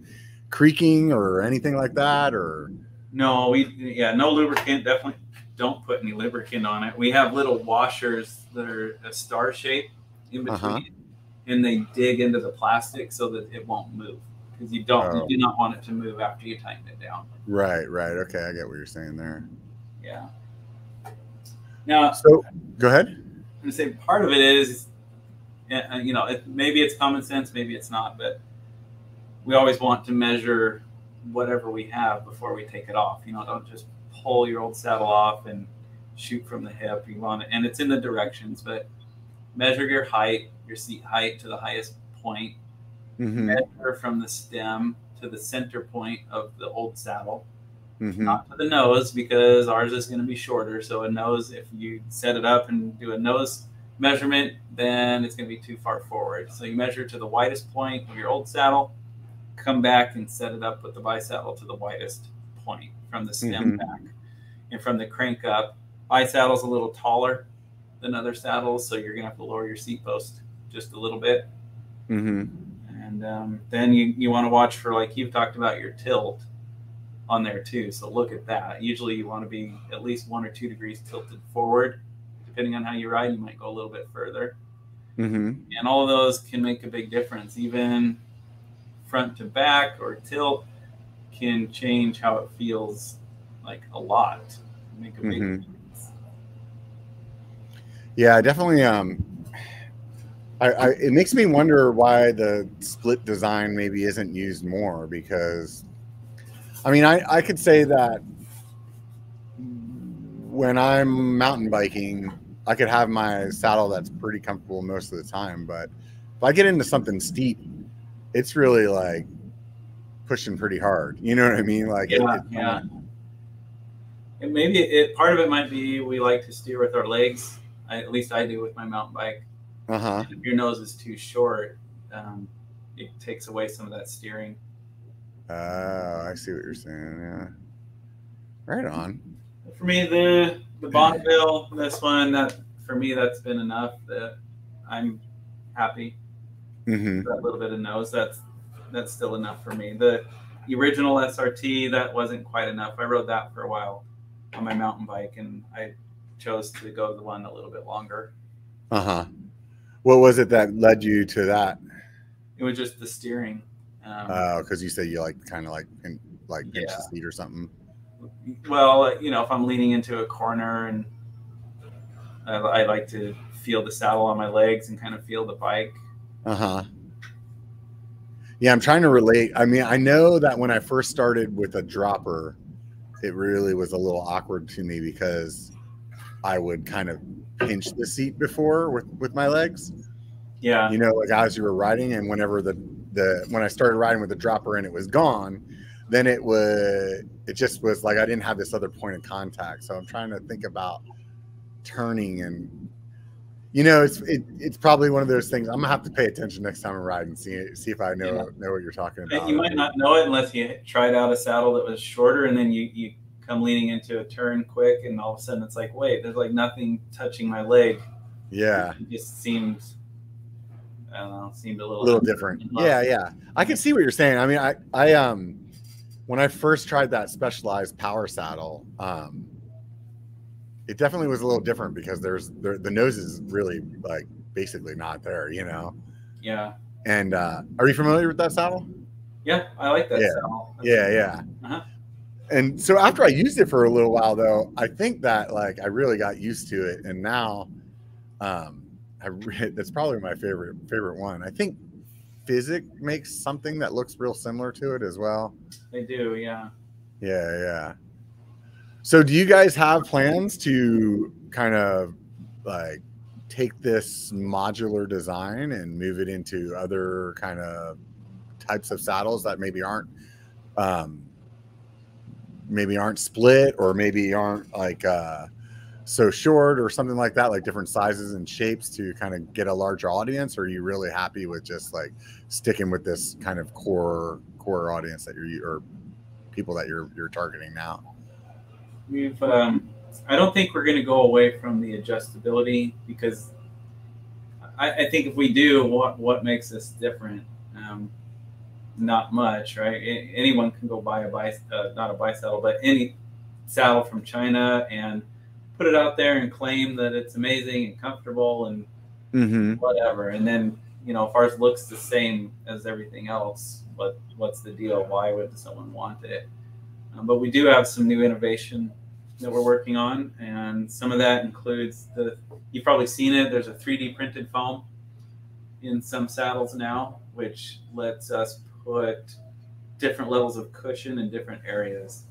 creaking or anything like that? Or no, we yeah, no lubricant. Definitely don't put any lubricant on it. We have little washers that are a star shape in uh-huh. between, uh-huh. and they dig into the plastic so that it won't move because you don't oh. you do not want it to move after you tighten it down. Right. Right. Okay, I get what you're saying there. Yeah. Now, so go ahead. I'm gonna say part of it is, uh, you know, it, maybe it's common sense, maybe it's not, but we always want to measure whatever we have before we take it off. You know, don't just pull your old saddle off and shoot from the hip. You want it, and it's in the directions, but measure your height, your seat height to the highest point. Mm-hmm. Measure from the stem to the center point of the old saddle mm-hmm. not to the nose because ours is going to be shorter. So a nose, if you set it up and do a nose measurement, then it's going to be too far forward. So you measure to the widest point of your old saddle, come back and set it up with the bi saddle to the widest point from the stem mm-hmm. back. And from the crank up, bi saddle's a little taller than other saddles, so you're going to have to lower your seat post just a little bit. Mm-hmm. And um, then you, you want to watch for, like you've talked about, your tilt on there too. So look at that. Usually you want to be at least one or two degrees tilted forward. Depending on how you ride, you might go a little bit further. Mm-hmm. And all of those can make a big difference, even front to back or tilt. Can change how it feels like a lot. Make a big Mhm. Yeah, definitely. Um, I, I it makes me wonder why the split design maybe isn't used more because, I mean, I I could say that when I'm mountain biking, I could have my saddle that's pretty comfortable most of the time, but if I get into something steep, it's really like pushing pretty hard. You know what I mean? Like, Yeah, it- yeah. And maybe it part of it might be we like to steer with our legs. I, at least I do with my mountain bike. uh-huh. If your nose is too short, um, it takes away some of that steering. Oh, I see what you're saying. Yeah. Right on. For me, the the Bonneville, this one, that for me that's been enough. That I'm happy. Mm-hmm. That little bit of nose, that's that's still enough for me. The original SRT, that wasn't quite enough. I rode that for a while on my mountain bike, and I chose to go the one a little bit longer. Uh huh. What was it that led you to that? It was just the steering. Um, Oh, because you said you like kind of like in, like pinch Yeah. the seat or something. well, you know, if I'm leaning into a corner and I, I like to feel the saddle on my legs and kind of feel the bike. Uh huh. Yeah, I'm trying to relate. I mean, I know that when I first started with a dropper, it really was a little awkward to me because I would kind of pinch the seat before with with my legs. Yeah, you know, like as you were riding, and whenever the the when I started riding with the dropper and it was gone, then it would it just was like I didn't have this other point of contact. So I'm trying to think about turning and you know, it's it, it's probably one of those things. I'm gonna have to pay attention next time I ride and see see if I know Yeah. know what you're talking about. you might not know it unless you tried out a saddle that was shorter, and then you you come leaning into a turn quick, and all of a sudden it's like, wait, there's like nothing touching my leg. Yeah, It just seems. I don't know, seemed a little a little different. Yeah, yeah. I can see what you're saying. I mean, I I um when I first tried that specialized power saddle, um it definitely was a little different because there's there, the nose is really like basically not there, you know. Yeah, And uh are you familiar with that saddle? yeah, I like that Yeah. saddle. That's- Yeah, yeah. Uh-huh. And so after I used it for a little while though, I think that like I really got used to it and now um I re- *laughs* that's probably my favorite favorite one. I think Fizik makes something that looks real similar to it as well. They do, yeah. Yeah, yeah. So do you guys have plans to kind of like take this modular design and move it into other kind of types of saddles that maybe aren't um maybe aren't split or maybe aren't like uh so short or something like that like different sizes and shapes to kind of get a larger audience? Or are you really happy with just like sticking with this kind of core core audience that you're or people that you're you're targeting now We've, um, I don't think we're going to go away from the adjustability because I, I think if we do, what what makes us different? Um, not much, right? Anyone can go buy a bice, uh, not a bisaddle, but any saddle from China and put it out there and claim that it's amazing and comfortable and mm-hmm. whatever. And then, you know, if ours looks the same as everything else, what what's the deal? Why would someone want it? Um, but we do have some new innovation that we're working on, and some of that includes the. You've probably seen it. There's a 3D printed foam in some saddles now, which lets us put different levels of cushion in different areas.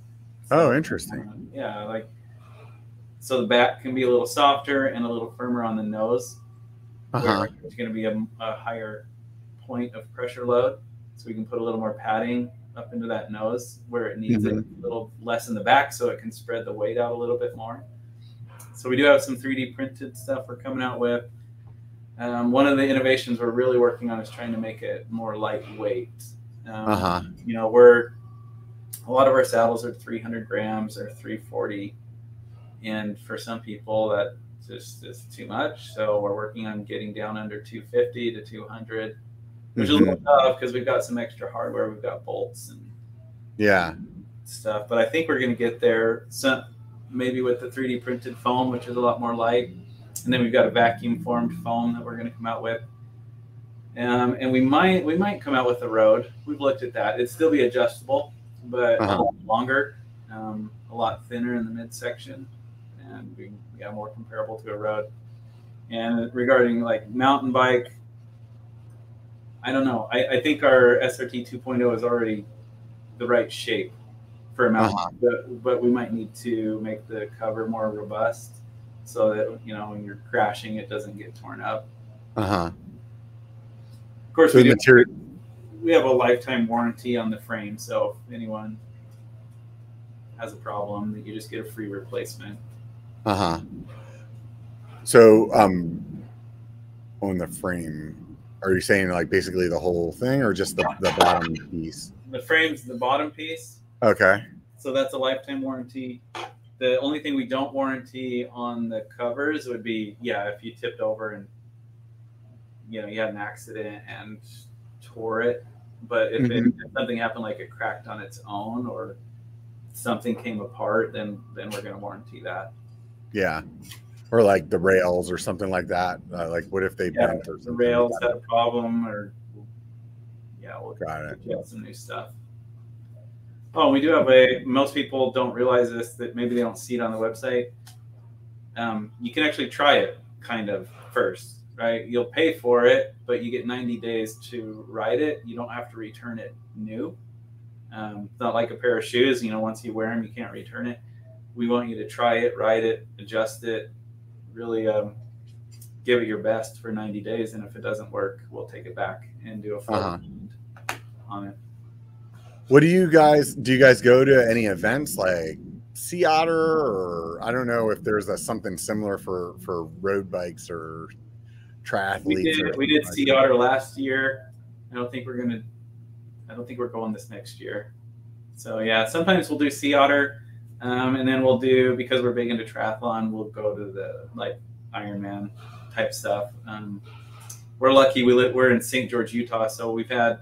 oh interesting Um, yeah, like so the back can be a little softer and a little firmer on the nose. uh-huh there's going to be a, a higher point of pressure load, so we can put a little more padding up into that nose where it needs it a little less in the back, so it can spread the weight out a little bit more. So we do have some 3D printed stuff we're coming out with. Um, one of the innovations we're really working on is trying to make it more lightweight. Um, uh-huh you know, we're a lot of our saddles are 300 grams or 340, and for some people that just is too much. So we're working on getting down under 250 to 200, which is a little tough because we've got some extra hardware. We've got bolts and yeah stuff, but I think we're going to get there. Some maybe with the 3D printed foam, which is a lot more light, and then we've got a vacuum formed foam that we're going to come out with. Um, and we might we might come out with a road. We've looked at that. It'd still be adjustable, but uh-huh. longer, um, a lot thinner in the midsection, and be yeah more comparable to a road. And regarding like mountain bike, I don't know. I, I think our SRT 2.0 is already the right shape for a mountain, uh-huh. but, but we might need to make the cover more robust so that you know when you're crashing, it doesn't get torn up. Uh huh. Of course, so we, do, material- we have a lifetime warranty on the frame, so if anyone has a problem, you just get a free replacement. Uh huh. So, um, on the frame, are you saying like basically the whole thing, or just the, the bottom piece? The frame's the bottom piece. Okay. So that's a lifetime warranty. The only thing we don't warranty on the covers would be, yeah, if you tipped over and you know you had an accident and tore it. But if, mm-hmm. it, if something happened, like it cracked on its own, or something came apart, then then we're going to warranty that. Yeah, or like the rails or something like that. Uh, like what if they yeah, bent or something? the rails like had a problem, or yeah, we'll got it. Get some new stuff. Oh, we do have a. Most people don't realize this that maybe they don't see it on the website. Um, you can actually try it kind of first, right? You'll pay for it, but you get 90 days to ride it. You don't have to return it new. Um, it's not like a pair of shoes. You know, once you wear them, you can't return it. We want you to try it, ride it, adjust it, really um, give it your best for 90 days. And if it doesn't work, we'll take it back and do a full uh-huh. on it. What do you guys do? You guys go to any events like Sea Otter, or I don't know if there's a something similar for for road bikes or triathletes. We did. We did like Sea Otter last year. I don't think we're gonna. I don't think we're going this next year. So yeah, sometimes we'll do Sea Otter, um, and then we'll do because we're big into triathlon. We'll go to the like Ironman type stuff. Um, we're lucky. We live. We're in St. George, Utah, so we've had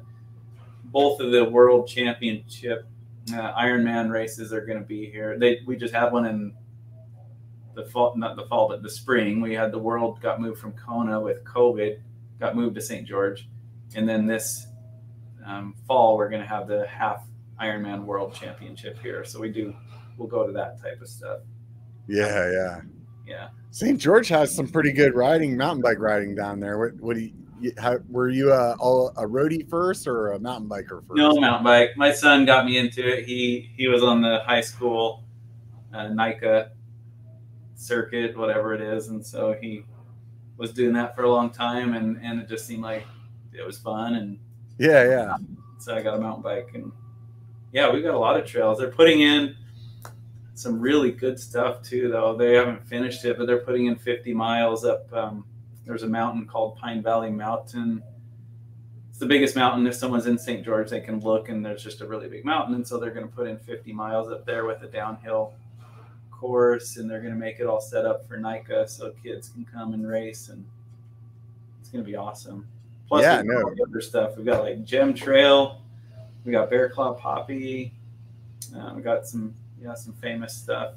both of the world championship uh, Ironman races are going to be here. They we just had one in the fall, not the fall, but the spring. We had the world got moved from Kona with COVID, got moved to St. George, and then this um, fall we're going to have the half Ironman World Championship here. So we do we'll go to that type of stuff. Yeah, yeah, yeah. St. George has some pretty good riding, mountain bike riding down there. What what do you? how, were you a, a roadie first or a mountain biker first? No, mountain bike. My son got me into it. He he was on the high school uh, NICA circuit, whatever it is, and so he was doing that for a long time, and and it just seemed like it was fun, and yeah, yeah. So I got a mountain bike, and yeah, we've got a lot of trails. They're putting in some really good stuff too, though. They haven't finished it, but they're putting in 50 miles up. Um, there's a mountain called Pine Valley Mountain. It's the biggest mountain. If someone's in St. George, they can look, and there's just a really big mountain. And so they're going to put in 50 miles up there with a downhill course, and they're going to make it all set up for NICA so kids can come and race, and it's going to be awesome. Plus, yeah, no. other stuff. We've got like Gem Trail, we got Bear Claw Poppy, uh, we got some yeah some famous stuff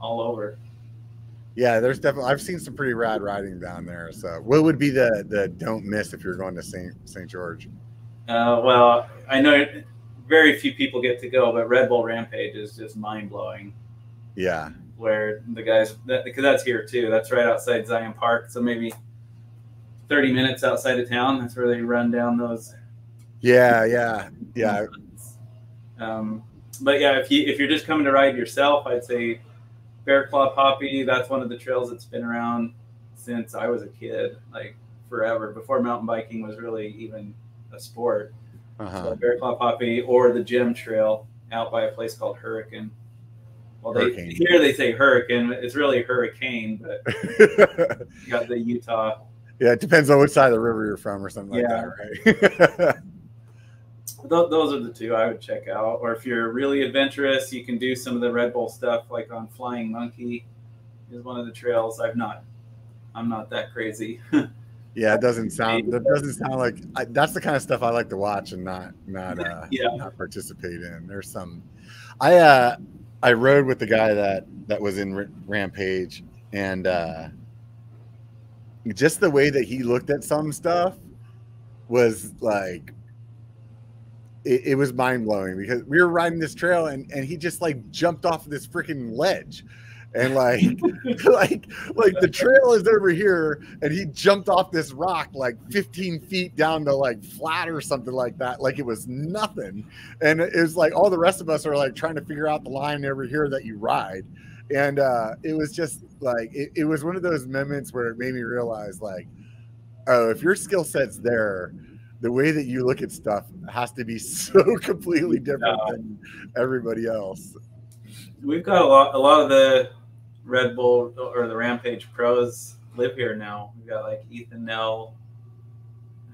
all over. Yeah, there's definitely I've seen some pretty rad riding down there. So, what would be the the don't miss if you're going to Saint Saint George? Uh, well, I know very few people get to go, but Red Bull Rampage is just mind blowing. Yeah, where the guys because that's here too. That's right outside Zion Park, so maybe thirty minutes outside of town. That's where they run down those. Yeah, yeah, yeah. Um, but yeah, if you if you're just coming to ride yourself, I'd say Bear Claw Poppy, that's one of the trails that's been around since I was a kid, like forever, before mountain biking was really even a sport. Uh-huh. So Bear Claw Poppy or the Gem Trail out by a place called Hurricane. Well, they, here they say Hurricane. It's really Hurricane, but *laughs* you got the Utah. Yeah, it depends on which side of the river you're from or something yeah. like that, right? *laughs* th- those are the two I would check out. Or if you're really adventurous, you can do some of the Red Bull stuff, like on Flying Monkey, is one of the trails. I've not, I'm not that crazy. *laughs* yeah, it doesn't sound. That doesn't sound like. I, that's the kind of stuff I like to watch and not not uh, *laughs* yeah. not participate in. There's some. I uh I rode with the guy that that was in R- Rampage and. uh just the way that he looked at some stuff was like it, it was mind blowing because we were riding this trail and and he just like jumped off this freaking ledge. And like *laughs* *laughs* like like the trail is over here and he jumped off this rock like 15 feet down to like flat or something like that. Like it was nothing. And it was like all the rest of us are like trying to figure out the line over here that you ride. And uh it was just like it, it was one of those moments where it made me realize like oh if your skill set's there the way that you look at stuff has to be *laughs* so completely different yeah. than everybody else we've got a lot a lot of the Red Bull or the Rampage pros live here now. We've got like Ethan Nell.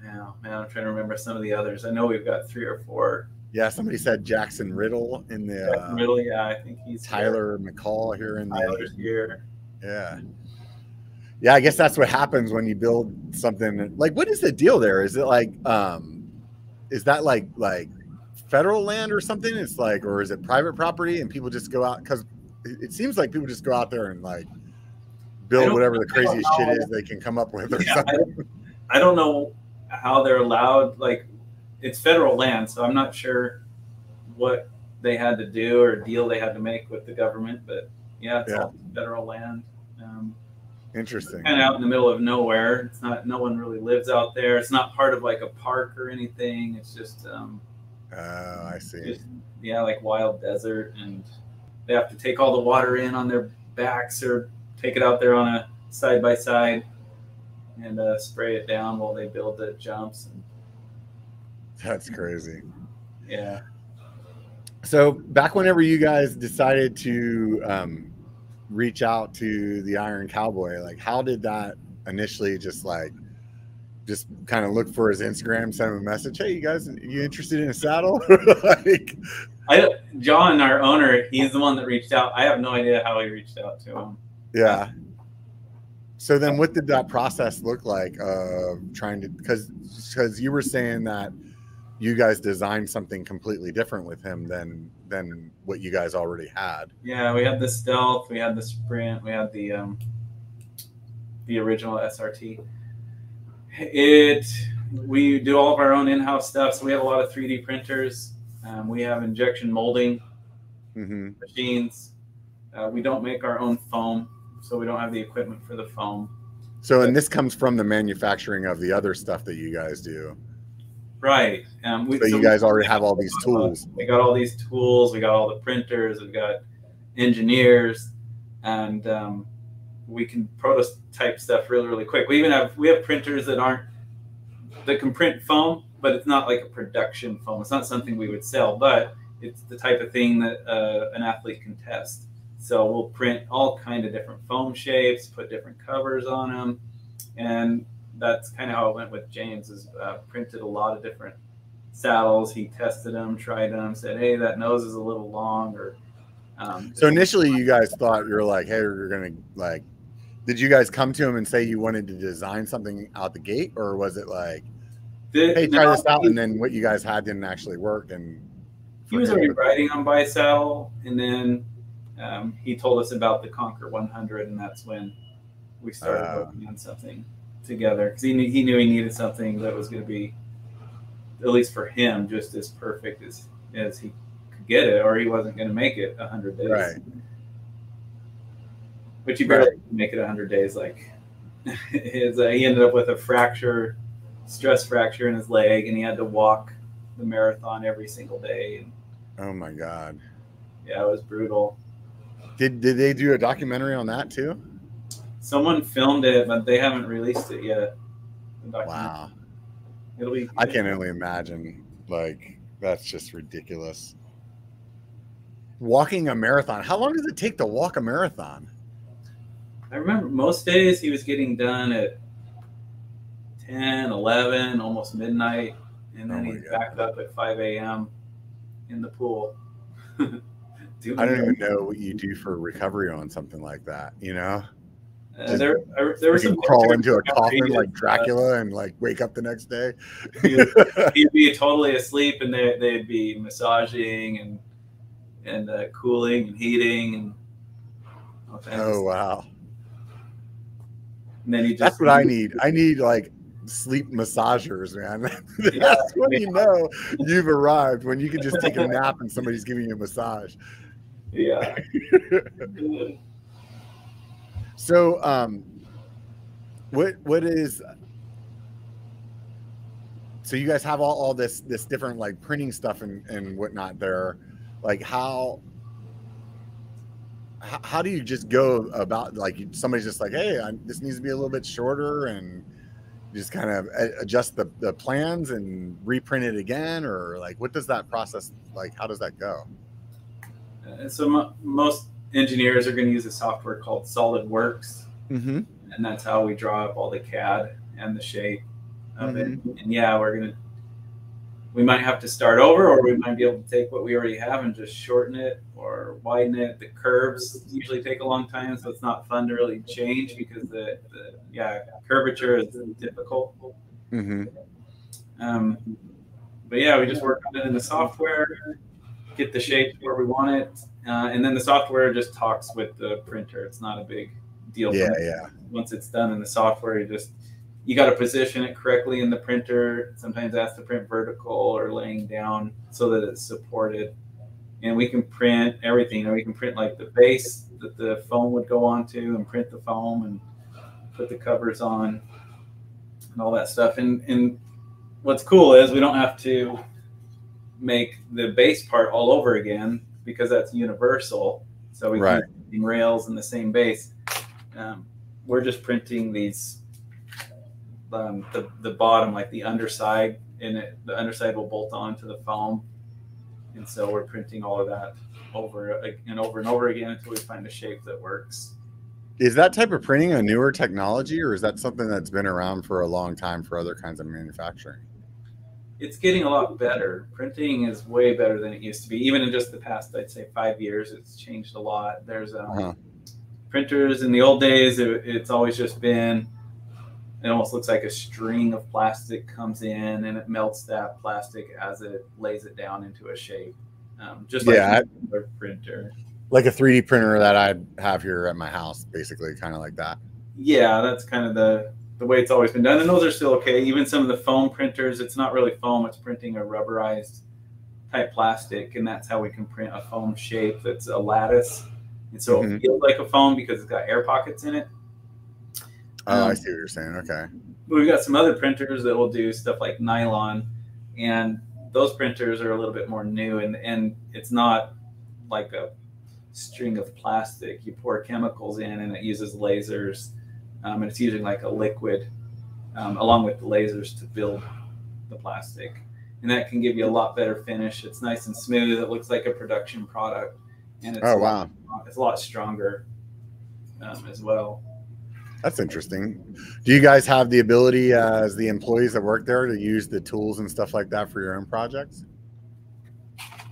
Yeah, man, I'm trying to remember some of the others. I know we've got three or four. Yeah, somebody said Jaxson Riddle in the Jaxson Riddle. Yeah, I think he's Tyler here. McCaul here in Tyler's the here. Yeah. Yeah, I guess that's what happens when you build something. Like, what is the deal there? Is it like, um, is that like like federal land or something? It's like, or is it private property and people just go out because it seems like people just go out there and like build whatever the craziest shit is they can come up with. Yeah, I, don't, I don't know how they're allowed. Like, it's federal land, so I'm not sure what they had to do or deal they had to make with the government. But yeah, it's yeah. all federal land. Interesting. Kind of out in the middle of nowhere. It's not. No one really lives out there. It's not part of like a park or anything. It's just. Um, oh, I see. Just, yeah, like wild desert and they have to take all the water in on their backs or take it out there on a side by side and uh, spray it down while they build the jumps. And, That's crazy. Yeah. So back whenever you guys decided to um, reach out to the Iron Cowboy, like how did that initially just like just kind of look for his Instagram, send him a message. Hey, you guys, you interested in a saddle? *laughs* like, I John, our owner, he's the one that reached out. I have no idea how he reached out to him. Yeah. So then, what did that process look like? Uh, trying to because because you were saying that you guys designed something completely different with him than than what you guys already had. Yeah, we had the stealth, we had the sprint, we had the um, the original SRT it we do all of our own in-house stuff, so we have a lot of 3D printers. Um, we have injection molding mm-hmm. machines. Uh, we don't make our own foam, so we don't have the equipment for the foam. So, and this comes from the manufacturing of the other stuff that you guys do. Right. Um, we, so, so, you guys already have all these tools. We got all these tools. We got all the printers. We've got engineers, and um, we can prototype stuff really really quick. We even have we have printers that aren't that can print foam, but it's not like a production foam. It's not something we would sell, but it's the type of thing that uh, an athlete can test. So we'll print all kind of different foam shapes, put different covers on them, and that's kind of how it went with James. Is uh, printed a lot of different saddles. He tested them, tried them, said, "Hey, that nose is a little long," or um, so initially, you guys thought you were like, "Hey, we're gonna like did you guys come to him and say you wanted to design something out the gate, or was it like, the, hey, try no, this out, he, and then what you guys had didn't actually work? And he was already riding on Bisaddle, and then um, he told us about the Conquer 100, and that's when we started uh, working on something together because he knew, he knew he needed something that was going to be, at least for him, just as perfect as as he could get it, or he wasn't going to make it 100 days. Right which he barely right. make it 100 days. Like *laughs* his, uh, he ended up with a fracture, stress fracture in his leg, and he had to walk the marathon every single day. Oh my god! Yeah, it was brutal. Did did they do a documentary on that too? Someone filmed it, but they haven't released it yet. Wow. It'll be. I can only imagine. Like that's just ridiculous. Walking a marathon. How long does it take to walk a marathon? I remember most days he was getting done at 10, 11, almost midnight, and then oh he'd back up at 5 a.m. in the pool. *laughs* I don't even know what you do for recovery on something like that, you know? Uh, there, there was some crawl into a coffin like Dracula and like wake up the next day. he'd, *laughs* he'd, be totally asleep, and they, they'd be massaging and and uh, cooling and heating and. Oh wow! And then he just That's what I *laughs* need. I need like sleep massagers, man. *laughs* That's yeah. when you know you've arrived when you can just take a nap and somebody's giving you a massage. Yeah. So, um, what what is? So you guys have all, all this this different like printing stuff and and whatnot there, like how how do you just go about like somebody's just like hey I'm, this needs to be a little bit shorter and just kind of adjust the, the plans and reprint it again or like what does that process like how does that go uh, so most engineers are going to use a software called solidworks mm-hmm. and that's how we draw up all the cad and the shape of mm-hmm. it and yeah we're going to we might have to start over or we might be able to take what we already have and just shorten it or widen it the curves usually take a long time so it's not fun to really change because the, the yeah curvature is difficult mm-hmm. um, but yeah we just work on it in the software get the shape where we want it uh, and then the software just talks with the printer it's not a big deal yeah yeah once it's done in the software you just you got to position it correctly in the printer. Sometimes that's to print vertical or laying down so that it's supported. And we can print everything. And we can print like the base that the foam would go onto and print the foam and put the covers on and all that stuff. And, and what's cool is we don't have to make the base part all over again because that's universal. So we right. can rails in the same base. Um, we're just printing these um, the the bottom, like the underside, and it, the underside will bolt onto the foam. And so we're printing all of that over and over and over again until we find a shape that works. Is that type of printing a newer technology, or is that something that's been around for a long time for other kinds of manufacturing? It's getting a lot better. Printing is way better than it used to be. Even in just the past, I'd say five years, it's changed a lot. There's um, uh-huh. printers in the old days. It, it's always just been it almost looks like a string of plastic comes in and it melts that plastic as it lays it down into a shape. Um, just like yeah, a printer. Like a 3D printer that I have here at my house, basically, kind of like that. Yeah, that's kind of the the way it's always been done, and those are still okay. Even some of the foam printers, it's not really foam; it's printing a rubberized type plastic, and that's how we can print a foam shape that's a lattice, and so mm-hmm. it feels like a foam because it's got air pockets in it. Oh, um, I see what you're saying. Okay. We've got some other printers that will do stuff like nylon, and those printers are a little bit more new, and and it's not like a string of plastic. You pour chemicals in, and it uses lasers, um, and it's using like a liquid um, along with the lasers to build the plastic, and that can give you a lot better finish. It's nice and smooth. It looks like a production product, and it's oh wow, lot, it's a lot stronger um, as well. That's interesting. Do you guys have the ability uh, as the employees that work there to use the tools and stuff like that for your own projects?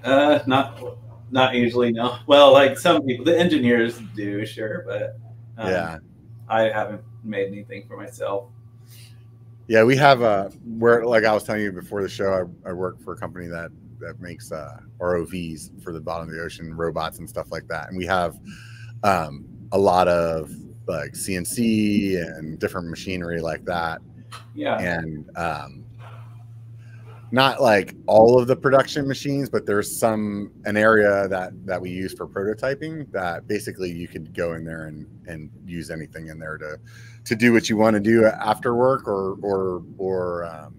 Uh, not not usually. No. Well, like some people, the engineers do, sure, but um, yeah, I haven't made anything for myself. Yeah, we have a where, like I was telling you before the show, I, I work for a company that that makes uh, ROVs for the bottom of the ocean, robots and stuff like that, and we have um, a lot of like CNC and different machinery like that. Yeah. And um, not like all of the production machines, but there's some an area that that we use for prototyping that basically you could go in there and and use anything in there to to do what you want to do after work or or or um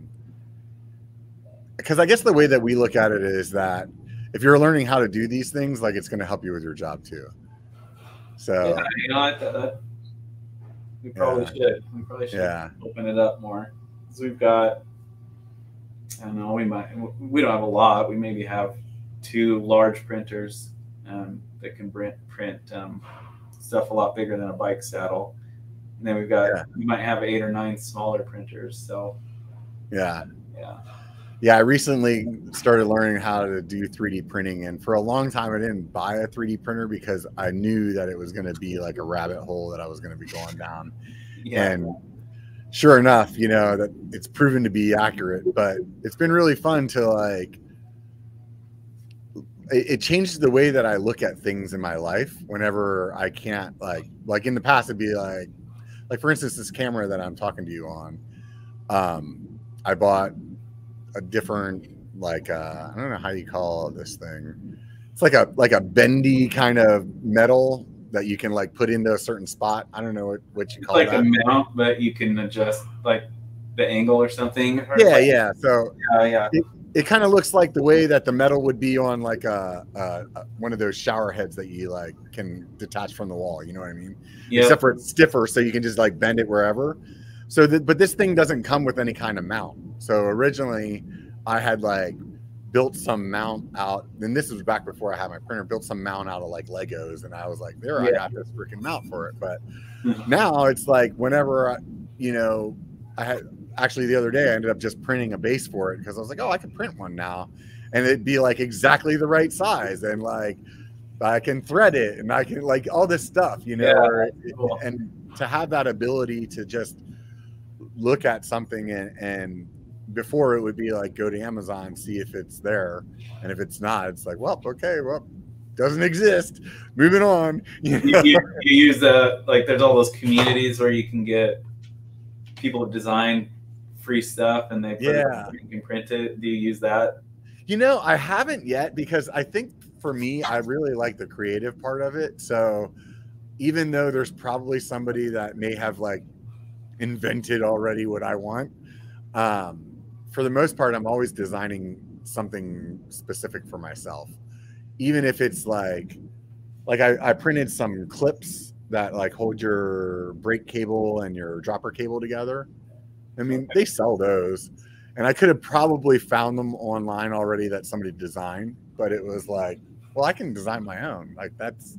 because I guess the way that we look at it is that if you're learning how to do these things, like it's going to help you with your job too. So yeah, you know, that, we probably yeah. should. We probably should yeah. open it up more. Because we've got, I don't know, we might, we don't have a lot. We maybe have two large printers um, that can print, print um, stuff a lot bigger than a bike saddle. And then we've got, yeah. we might have eight or nine smaller printers. So, yeah. Yeah. Yeah, I recently started learning how to do 3D printing, and for a long time, I didn't buy a 3D printer because I knew that it was going to be like a rabbit hole that I was going to be going down. Yeah. And sure enough, you know that it's proven to be accurate. But it's been really fun to like. It, changed the way that I look at things in my life. Whenever I can't like, like in the past, it'd be like, like for instance, this camera that I'm talking to you on Um, I bought a different like uh, I don't know how you call this thing. It's like a like a bendy kind of metal that you can like put into a certain spot. I don't know what, what you call it. like that. a mount, but you can adjust like the angle or something. Or yeah, like, yeah. So yeah, yeah. It, it kind of looks like the way that the metal would be on like a, a, a, one of those shower heads that you like can detach from the wall. You know what I mean? Yeah. Except for it's stiffer, so you can just like bend it wherever. So, the, but this thing doesn't come with any kind of mount. So originally, I had like built some mount out, and this was back before I had my printer. Built some mount out of like Legos, and I was like, "There, I got this freaking mount for it." But mm-hmm. now it's like whenever I, you know, I had actually the other day I ended up just printing a base for it because I was like, "Oh, I can print one now," and it'd be like exactly the right size, and like I can thread it, and I can like all this stuff, you know, Yeah, or- cool. and to have that ability to just look at something and, and before it would be like go to Amazon, see if it's there, and if it's not, it's like, well, okay, well, doesn't exist. Moving on. *laughs* You you, know? you, you use the like there's all those communities where you can get people to design free stuff and they put Yeah. it, you can print it. Do you use that? You know, I haven't yet because I think for me, I really like the creative part of it. So even though there's probably somebody that may have like invented already what I want, um, for the most part, I'm always designing something specific for myself. Even if it's like, like I, I printed some clips that like hold your brake cable and your dropper cable together. I mean, they sell those and I could have probably found them online already that somebody designed, but it was like, well, I can design my own. Like that's,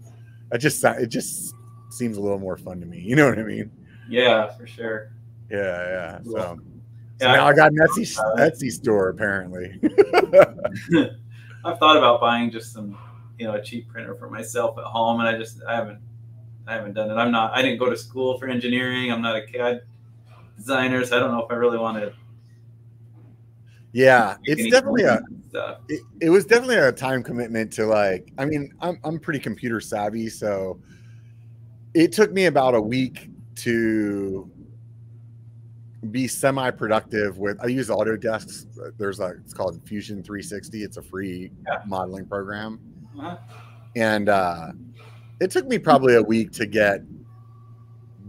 that just it just seems a little more fun to me. You know what I mean? Yeah, for sure. Yeah, yeah. So, so Yeah, now I got an Etsy Etsy store apparently. *laughs* I've thought about buying just some, you know, a cheap printer for myself at home, and I just I haven't I haven't done it. I'm not I didn't go to school for engineering. I'm not a CAD designer, so I don't know if I really want to. yeah, it's definitely a stuff. it, it was definitely a time commitment to like i mean I'm, I'm pretty computer savvy so it took me about a week to be semi-productive with i use autodesk. There's a it's called fusion 360 it's a free Yeah. modeling program. Uh-huh. and uh it took me probably a week to get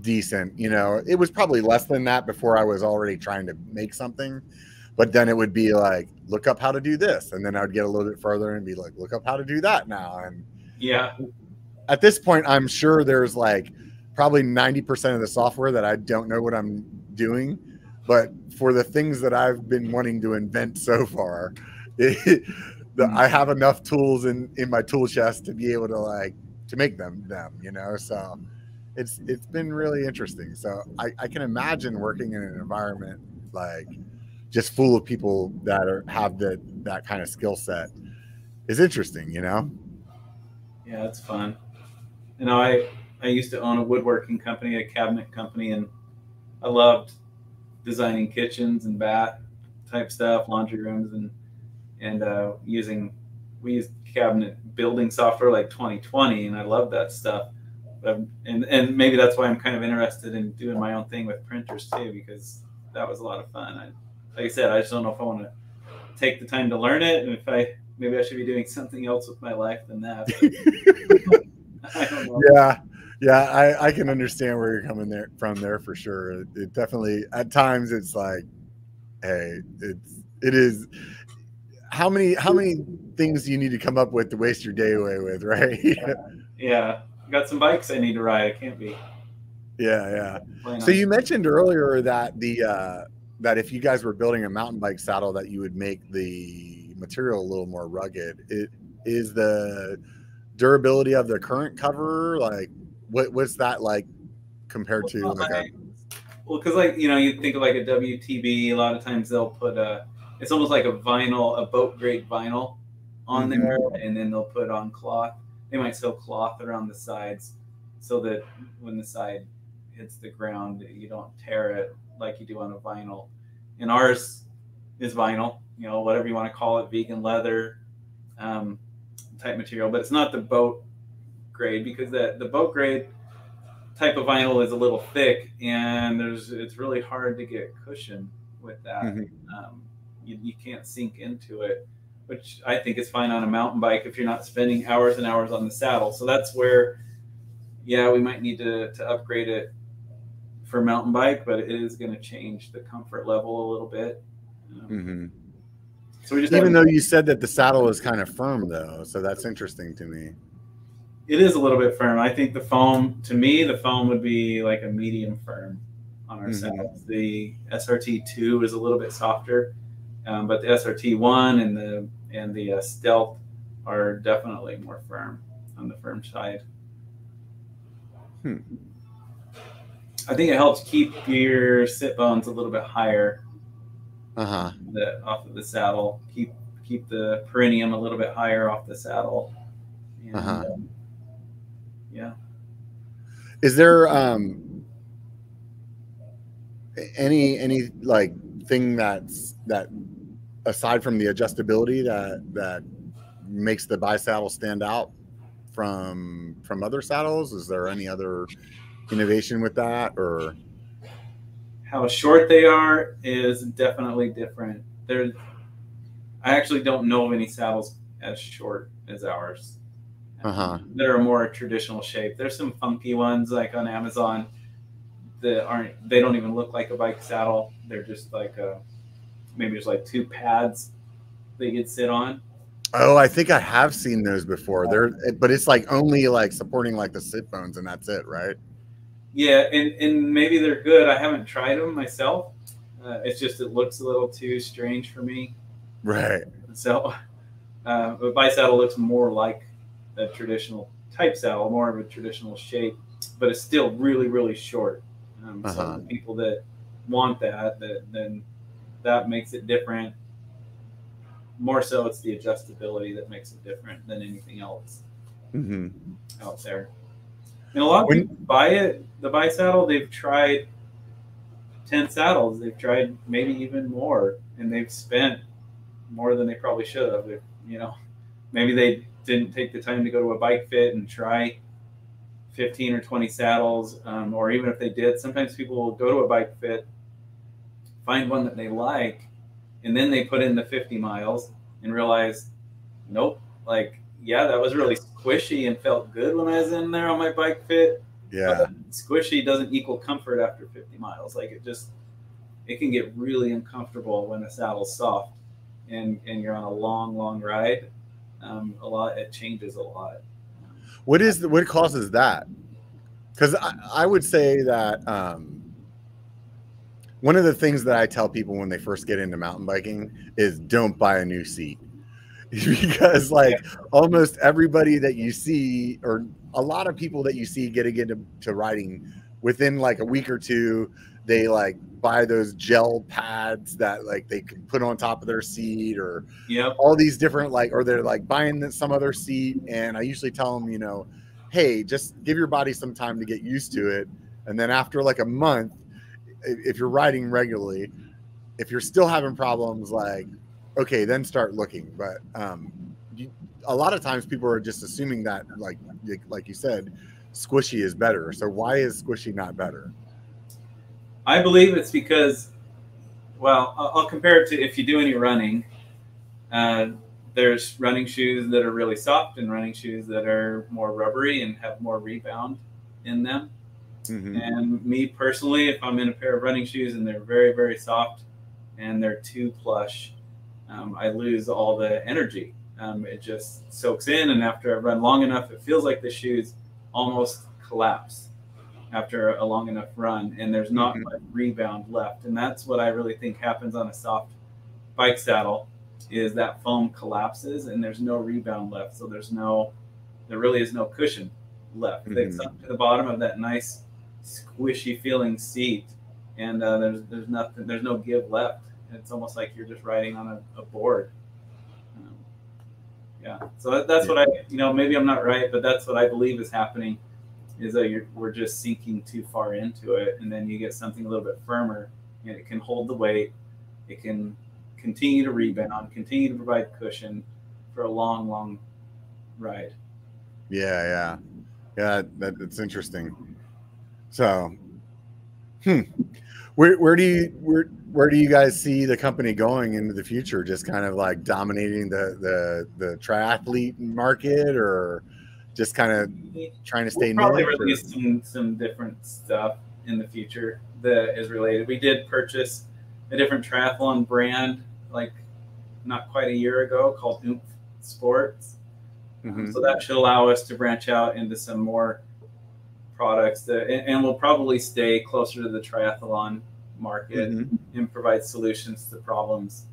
decent you know? It was probably less than that before i was already trying to make something but then it would be like look up how to do this and then i would get a little bit further and be like look up how to do that now and Yeah, at this point i'm sure there's like probably 90% of the software that i don't know what i'm doing but for the things that i've been wanting to invent so far *laughs* it, the, hmm. i have enough tools in in my tool chest to be able to like to make them them you know? So it's it's been really interesting. So i, I can imagine working in an environment like just full of people that are have that that kind of skill set is interesting you know? Yeah, it's fun. You know, I I used to own a woodworking company, a cabinet company, and I loved designing kitchens and bath type stuff, laundry rooms, and and uh, using we used cabinet building software like 2020, and I love that stuff. But, and and maybe that's why I'm kind of interested in doing my own thing with printers too, because that was a lot of fun. I, like I said, I just don't know if I want to take the time to learn it, and if I maybe I should be doing something else with my life than that. but *laughs* *laughs* I don't know. yeah yeah I, I can understand where you're coming there from there for sure it, it definitely at times it's like hey it's it is how many how many things do you need to come up with to waste your day away with *laughs* right yeah Yeah, got some bikes I need to ride. I can't be. yeah yeah. so you mentioned earlier that the uh that if you guys were building a mountain bike saddle that you would make the material a little more rugged it is the durability of the current cover like what what's that like compared to Well, like a I- Well, because like you know, you think of like a WTB. A lot of times they'll put a. It's almost like a vinyl, a boat grade vinyl, on Mhm. there, and then they'll put on cloth. They might sew cloth around the sides, so that when the side hits the ground, you don't tear it like you do on a vinyl. And ours is vinyl. You know, whatever you want to call it, vegan leather um, type material, but it's not the boat grade because the the boat grade type of vinyl is a little thick and there's it's really hard to get cushion with that. Mm-hmm. Um, you, you can't sink into it, which I think is fine on a mountain bike if you're not spending hours and hours on the saddle. So that's where, yeah, we might need to, to upgrade it for mountain bike, but it is going to change the comfort level a little bit. Um, mm-hmm. So we just even though you said that the saddle is kind of firm though, so that's interesting to me. It is a little bit firm. I think the foam, to me, the foam would be like a medium firm on our mm-hmm. saddles. The SRT two is a little bit softer, um, but the SRT one and the and the uh, Stealth are definitely more firm on the firm side. Hmm. I think it helps keep your sit bones a little bit higher. Uh-huh. Off of the saddle. Keep keep the perineum a little bit higher off the saddle. And, uh-huh. Um, yeah. Is there um any any like thing that's that aside from the adjustability that that makes the BiSaddle stand out from from other saddles? Is there any other innovation with that or how short they are is definitely different. There, I actually don't know of any saddles as short as ours uh-huh. that are more traditional shape. There's some funky ones like on Amazon that aren't. They don't even look like a bike saddle. They're just like a maybe there's like two pads they could sit on. Oh, I think I have seen those before. They're but it's like only like supporting like the sit bones and that's it, right? Yeah, and, and maybe they're good. I haven't tried them myself. Uh, it's just it looks a little too strange for me. Right. So, uh, but saddle looks more like a traditional type saddle, more of a traditional shape, but it's still really really short. Um, uh-huh. So people that want that, that then that makes it different. More so, it's the adjustability that makes it different than anything else mm-hmm. out there. And a lot of when, people buy it, the BiSaddle, they've tried 10 saddles. They've tried maybe even more, and they've spent more than they probably should have. You know, maybe they didn't take the time to go to a bike fit and try 15 or 20 saddles, um, or even if they did, sometimes people will go to a bike fit, find one that they like, and then they put in the 50 miles and realize, nope, like, yeah, that was really squishy and felt good when I was in there on my bike fit. Yeah. squishy doesn't equal comfort after 50 miles. Like it just, it can get really uncomfortable when the saddle's soft and, and you're on a long, long ride. Um, a lot, it changes a lot. What is the, what causes that? Because I, I would say that um, one of the things that I tell people when they first get into mountain biking is don't buy a new seat *laughs* because like almost everybody that you see or a lot of people that you see getting into to riding within like a week or two they like buy those gel pads that like they can put on top of their seat or yep. all these different like or they're like buying some other seat and i usually tell them you know hey just give your body some time to get used to it and then after like a month if you're riding regularly if you're still having problems like okay, then start looking. But um, you, a lot of times people are just assuming that, like like you said, squishy is better. So why is squishy not better? I believe it's because, well, I'll, compare it to if you do any running. Uh, there's running shoes that are really soft and running shoes that are more rubbery and have more rebound in them. Mm-hmm. And me personally, if I'm in a pair of running shoes and they're very, very soft and they're too plush, um, I lose all the energy. Um, it just soaks in, and after I run long enough, it feels like the shoes almost collapse after a long enough run, and there's not mm-hmm. much rebound left. And that's what I really think happens on a soft bike saddle is that foam collapses and there's no rebound left. So there's no, there really is no cushion left. Mm-hmm. It's up to the bottom of that nice squishy feeling seat, and uh, there's there's nothing, there's no give left it's almost like you're just riding on a, a board. Um, yeah, so that, that's what I, you know, maybe I'm not right, but that's what I believe is happening, is that you're, we're just sinking too far into it, and then you get something a little bit firmer, and it can hold the weight, it can continue to rebound, continue to provide cushion for a long, long ride. Yeah, yeah, yeah. That it's interesting. So, hmm. Where where do you where where do you guys see the company going into the future? Just kind of like dominating the the the triathlete market, or just kind of trying to stay. We'll probably release some some different stuff in the future that is related. We did purchase a different triathlon brand like not quite a year ago called Oomph Sports. Mm-hmm. So that should allow us to branch out into some more products that, and, and we'll probably stay closer to the triathlon market mm-hmm. and provide solutions to problems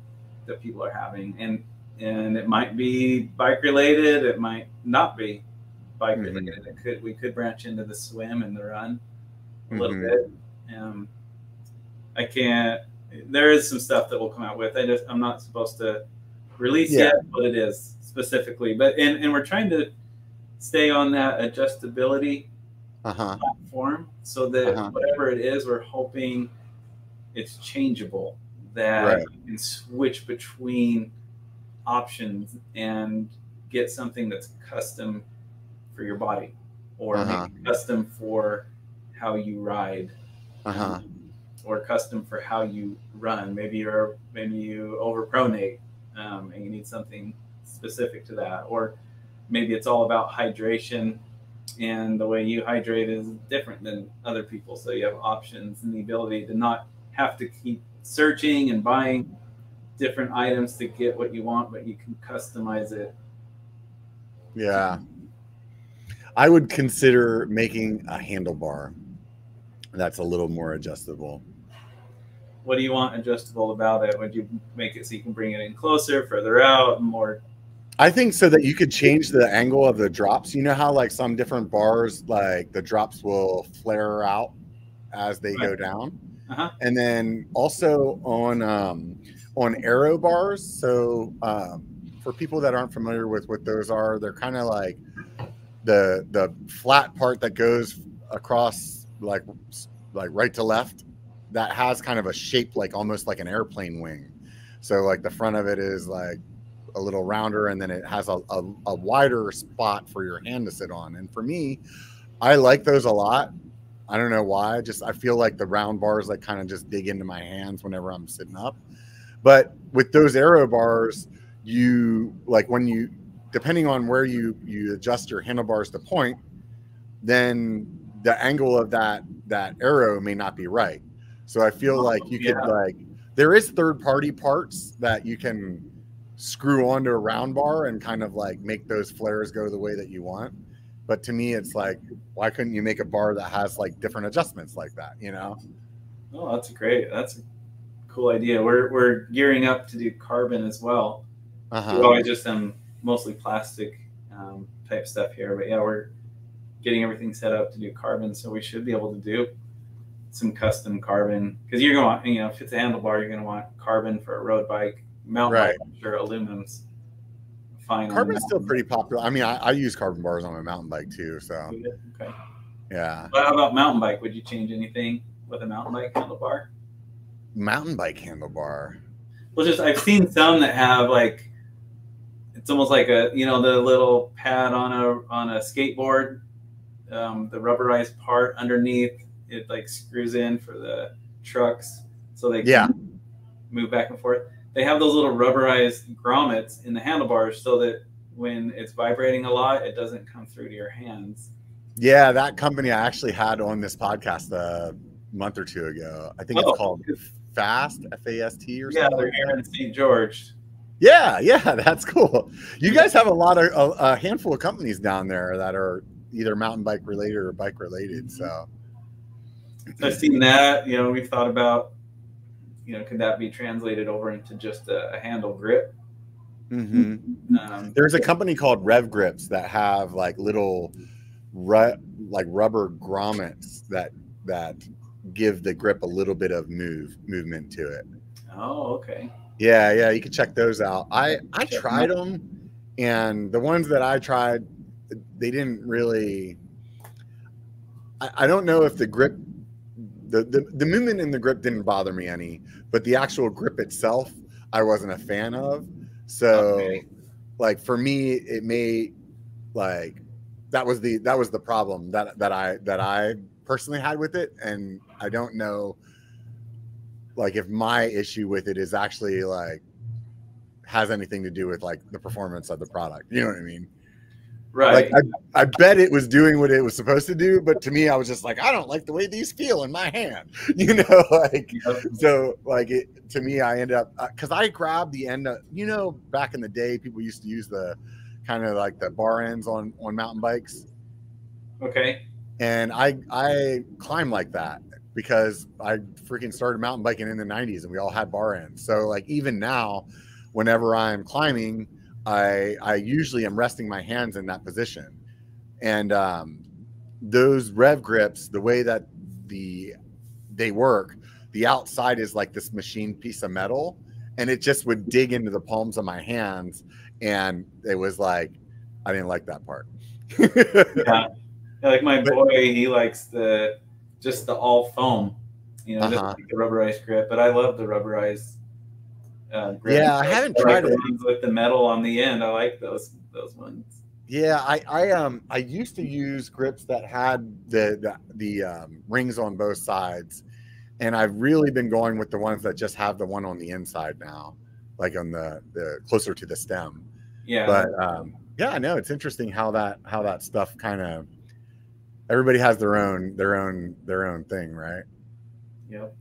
that people are having. And and it might be bike related, it might not be bike mm-hmm. It could we could branch into the swim and the run a little mm-hmm. bit. Um, I can't. There is some stuff that we'll come out with. I just I'm not supposed to release yeah. yet, but it is specifically. But and and we're trying to stay on that adjustability uh-huh. platform so that uh-huh. whatever it is, we're hoping it's changeable. That right. you can switch between options and get something that's custom for your body or uh-huh. custom for how you ride uh-huh. or custom for how you run. Maybe you're maybe you overpronate um, and you need something specific to that, or maybe it's all about hydration and the way you hydrate is different than other people. So you have options and the ability to not have to keep searching and buying different items to get what you want, but you can customize it. Yeah. I would consider making a handlebar that's a little more adjustable. What do you want adjustable about it? Would you make it so you can bring it in closer, further out, more? I think so that you could change the angle of the drops. You know how like some different bars, like the drops will flare out as they right. go down, uh-huh. and then also on um, on aero bars. So um, for people that aren't familiar with what those are, they're kind of like the the flat part that goes across like like right to left that has kind of a shape like almost like an airplane wing. So like the front of it is like a little rounder and then it has a, a, a, wider spot for your hand to sit on. And for me, I like those a lot. I don't know why. Just I feel like the round bars like kind of just dig into my hands whenever I'm sitting up. But with those aero bars, you like when you depending on where you you adjust your handlebars to point, then the angle of that that aero may not be right. So I feel oh, like you yeah. could like there is third party parts that you can screw onto a round bar and kind of like make those flares go the way that you want. But to me, it's like, why couldn't you make a bar that has like different adjustments like that? You know? Oh, that's great. That's a cool idea. We're we're gearing up to do carbon as well. Uh-huh. We I just um mostly plastic um, type stuff here, but yeah, we're getting everything set up to do carbon. So we should be able to do some custom carbon because you're going to you know, if it's a handlebar, you're going to want carbon for a road bike. Mountain right. bike, I'm sure aluminum's fine. Carbon's still pretty popular. I mean, I, I, use carbon bars on my mountain bike too. So, okay. Yeah. But how about mountain bike? Would you change anything with a mountain bike handlebar? Mountain bike handlebar. Well, just I've seen some that have like it's almost like a you know the little pad on a on a skateboard um, the rubberized part underneath it like screws in for the trucks so they can yeah. move back and forth. They have those little rubberized grommets in the handlebars so that when it's vibrating a lot, it doesn't come through to your hands. Yeah, that company I actually had on this podcast a month or two ago. I think oh. it's called Fast F A S T or something. Yeah, they're here in St. George. Yeah, yeah, *laughs* that's cool. You guys have a lot of a, a handful of companies down there that are either mountain bike related or bike related. So I've seen that. You know, we've thought about, you know, could that be translated over into just a, a handle grip? Mm-hmm. Um, There's a company called Rev Grips that have like little, ru- like rubber grommets that that give the grip a little bit of move movement to it. Oh, okay. Yeah, yeah, you can check those out. I I tried them, and the ones that I tried they didn't really. I, I don't know if the grip, the, the the movement in the grip didn't bother me any, but the actual grip itself, I wasn't a fan of. So, okay. like for me, it may like that was the that was the problem that that I that I personally had with it, and I don't know. Like if my issue with it is actually like has anything to do with like the performance of the product. You know what I mean? Right. Like I, I bet it was doing what it was supposed to do, but to me, I was just like, I don't like the way these feel in my hand. *laughs* You know, *laughs* like Yep. so like it to me, I ended up uh, because I grabbed the end of you know back in the day, people used to use the kind of like the bar ends on on mountain bikes, Okay. and I I climb like that because I freaking started mountain biking in the 90s and we all had bar ends. So like even now, whenever I'm climbing, I I usually am resting my hands in that position. And um those rev grips, the way that the they work, the outside is like this machine piece of metal and it just would dig into the palms of my hands and it was like I didn't like that part. *laughs* Yeah. Like my boy, he likes the just the all foam, you know, just Uh-huh. like the rubberized grip. But I love the rubberized uh, grip. Yeah, I haven't like tried it. ones with the metal on the end. I like those those ones. Yeah, I, I um I used to use grips that had the the, the um, rings on both sides, and I've really been going with the ones that just have the one on the inside now, like on the the closer to the stem. Yeah. But um, yeah, know it's interesting how that how that stuff kind of everybody has their own their own their own thing, right? Yep.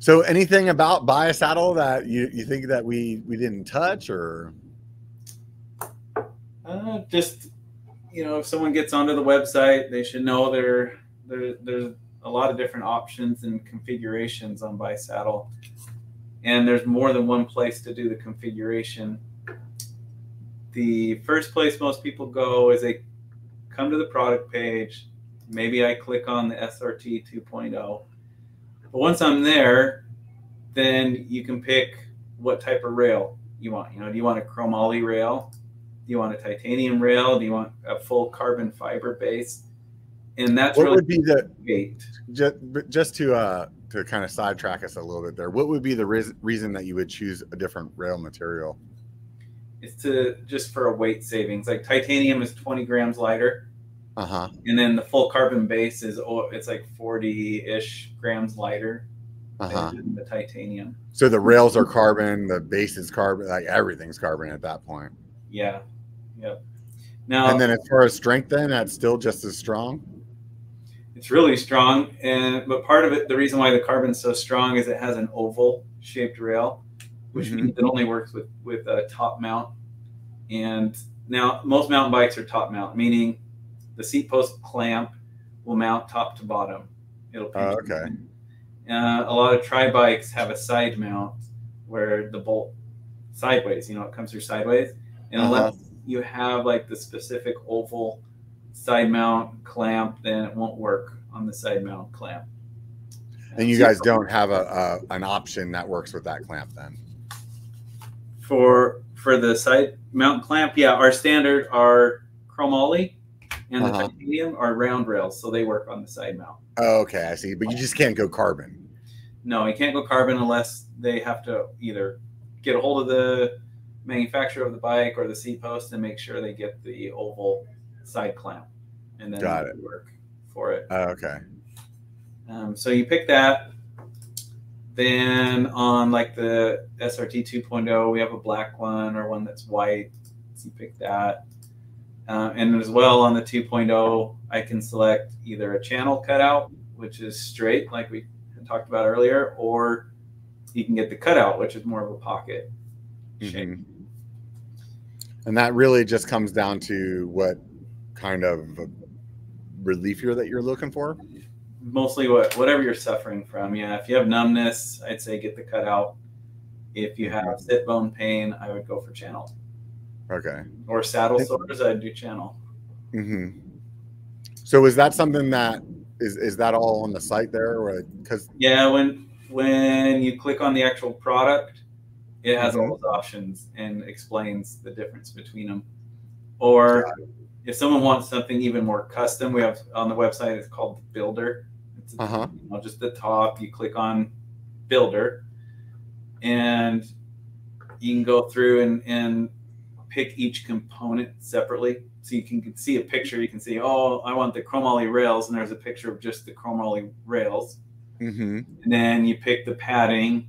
So anything about BiSaddle that you you think that we we didn't touch or Uh, just you know, if someone gets onto the website, they should know there there there's a lot of different options and configurations on BiSaddle, and there's more than one place to do the configuration. The first place most people go is they come to the product page. Maybe I click on the SRT 2.0. But once I'm there, then you can pick what type of rail you want. You know, do you want a chromoly rail? Do you want a titanium rail? Do you want a full carbon fiber base? And that's what really would be the great. just just to uh to kind of sidetrack us a little bit there what would be the ris- reason that you would choose a different rail material It's to just for a weight savings. Like titanium is 20 grams lighter, uh-huh and then the full carbon base is oh, it's like 40 ish grams lighter uh-huh than the titanium. so the rails are carbon the base is carbon like everything's carbon at that point Yeah. Yep. Now and then as far as strength then that's still just as strong it's really strong, and but part of it, the reason why the carbon's so strong is it has an oval shaped rail, which Mhm. means it only works with with a top mount. And now most mountain bikes are top mount, meaning the seat post clamp will mount top to bottom. It'll pinch okay. Uh, a lot of tri bikes have a side mount where the bolt sideways, you know, it comes through sideways, and Uh-huh. unless you have like the specific oval side mount clamp, then it won't work on the side mount clamp. and you guys don't have a, a an option that works with that clamp then for for the side mount clamp, yeah, our standard are chromoly and the Uh-huh. titanium are round rails, so they work on the side mount. oh, okay i see but you just can't go carbon No, you can't go carbon unless they have to either get a hold of the manufacturer of the bike or the seat post and make sure they get the oval side clamp, and then Got it'll work for it. oh, okay Um, so you pick that. Then on like the SRT 2.0, we have a black one or one that's white. So you pick that. Uh, and as well on the 2.0, I can select either a channel cutout, which is straight, like we talked about earlier, or you can get the cutout, which is more of a pocket shape. Mhm. and that really just comes down to what kind of relief you're that you're looking for Mostly what whatever you're suffering from. Yeah, if you have numbness, I'd say get the cutout. If you have sit bone pain, I would go for channel. Okay or saddle sores, I'd do channel. hmm So is that something that is is that all on the site there, or because Yeah, when when you click on the actual product, it has Mhm. all those options and explains the difference between them. Or if someone wants something even more custom, we have on the website. It's called Builder. It's uh huh you know, just the top. You click on Builder, and you can go through and and pick each component separately. So you can see a picture. You can see, oh, I want the chromoly rails, and there's a picture of just the chromoly rails. Mm-hmm. And then you pick the padding,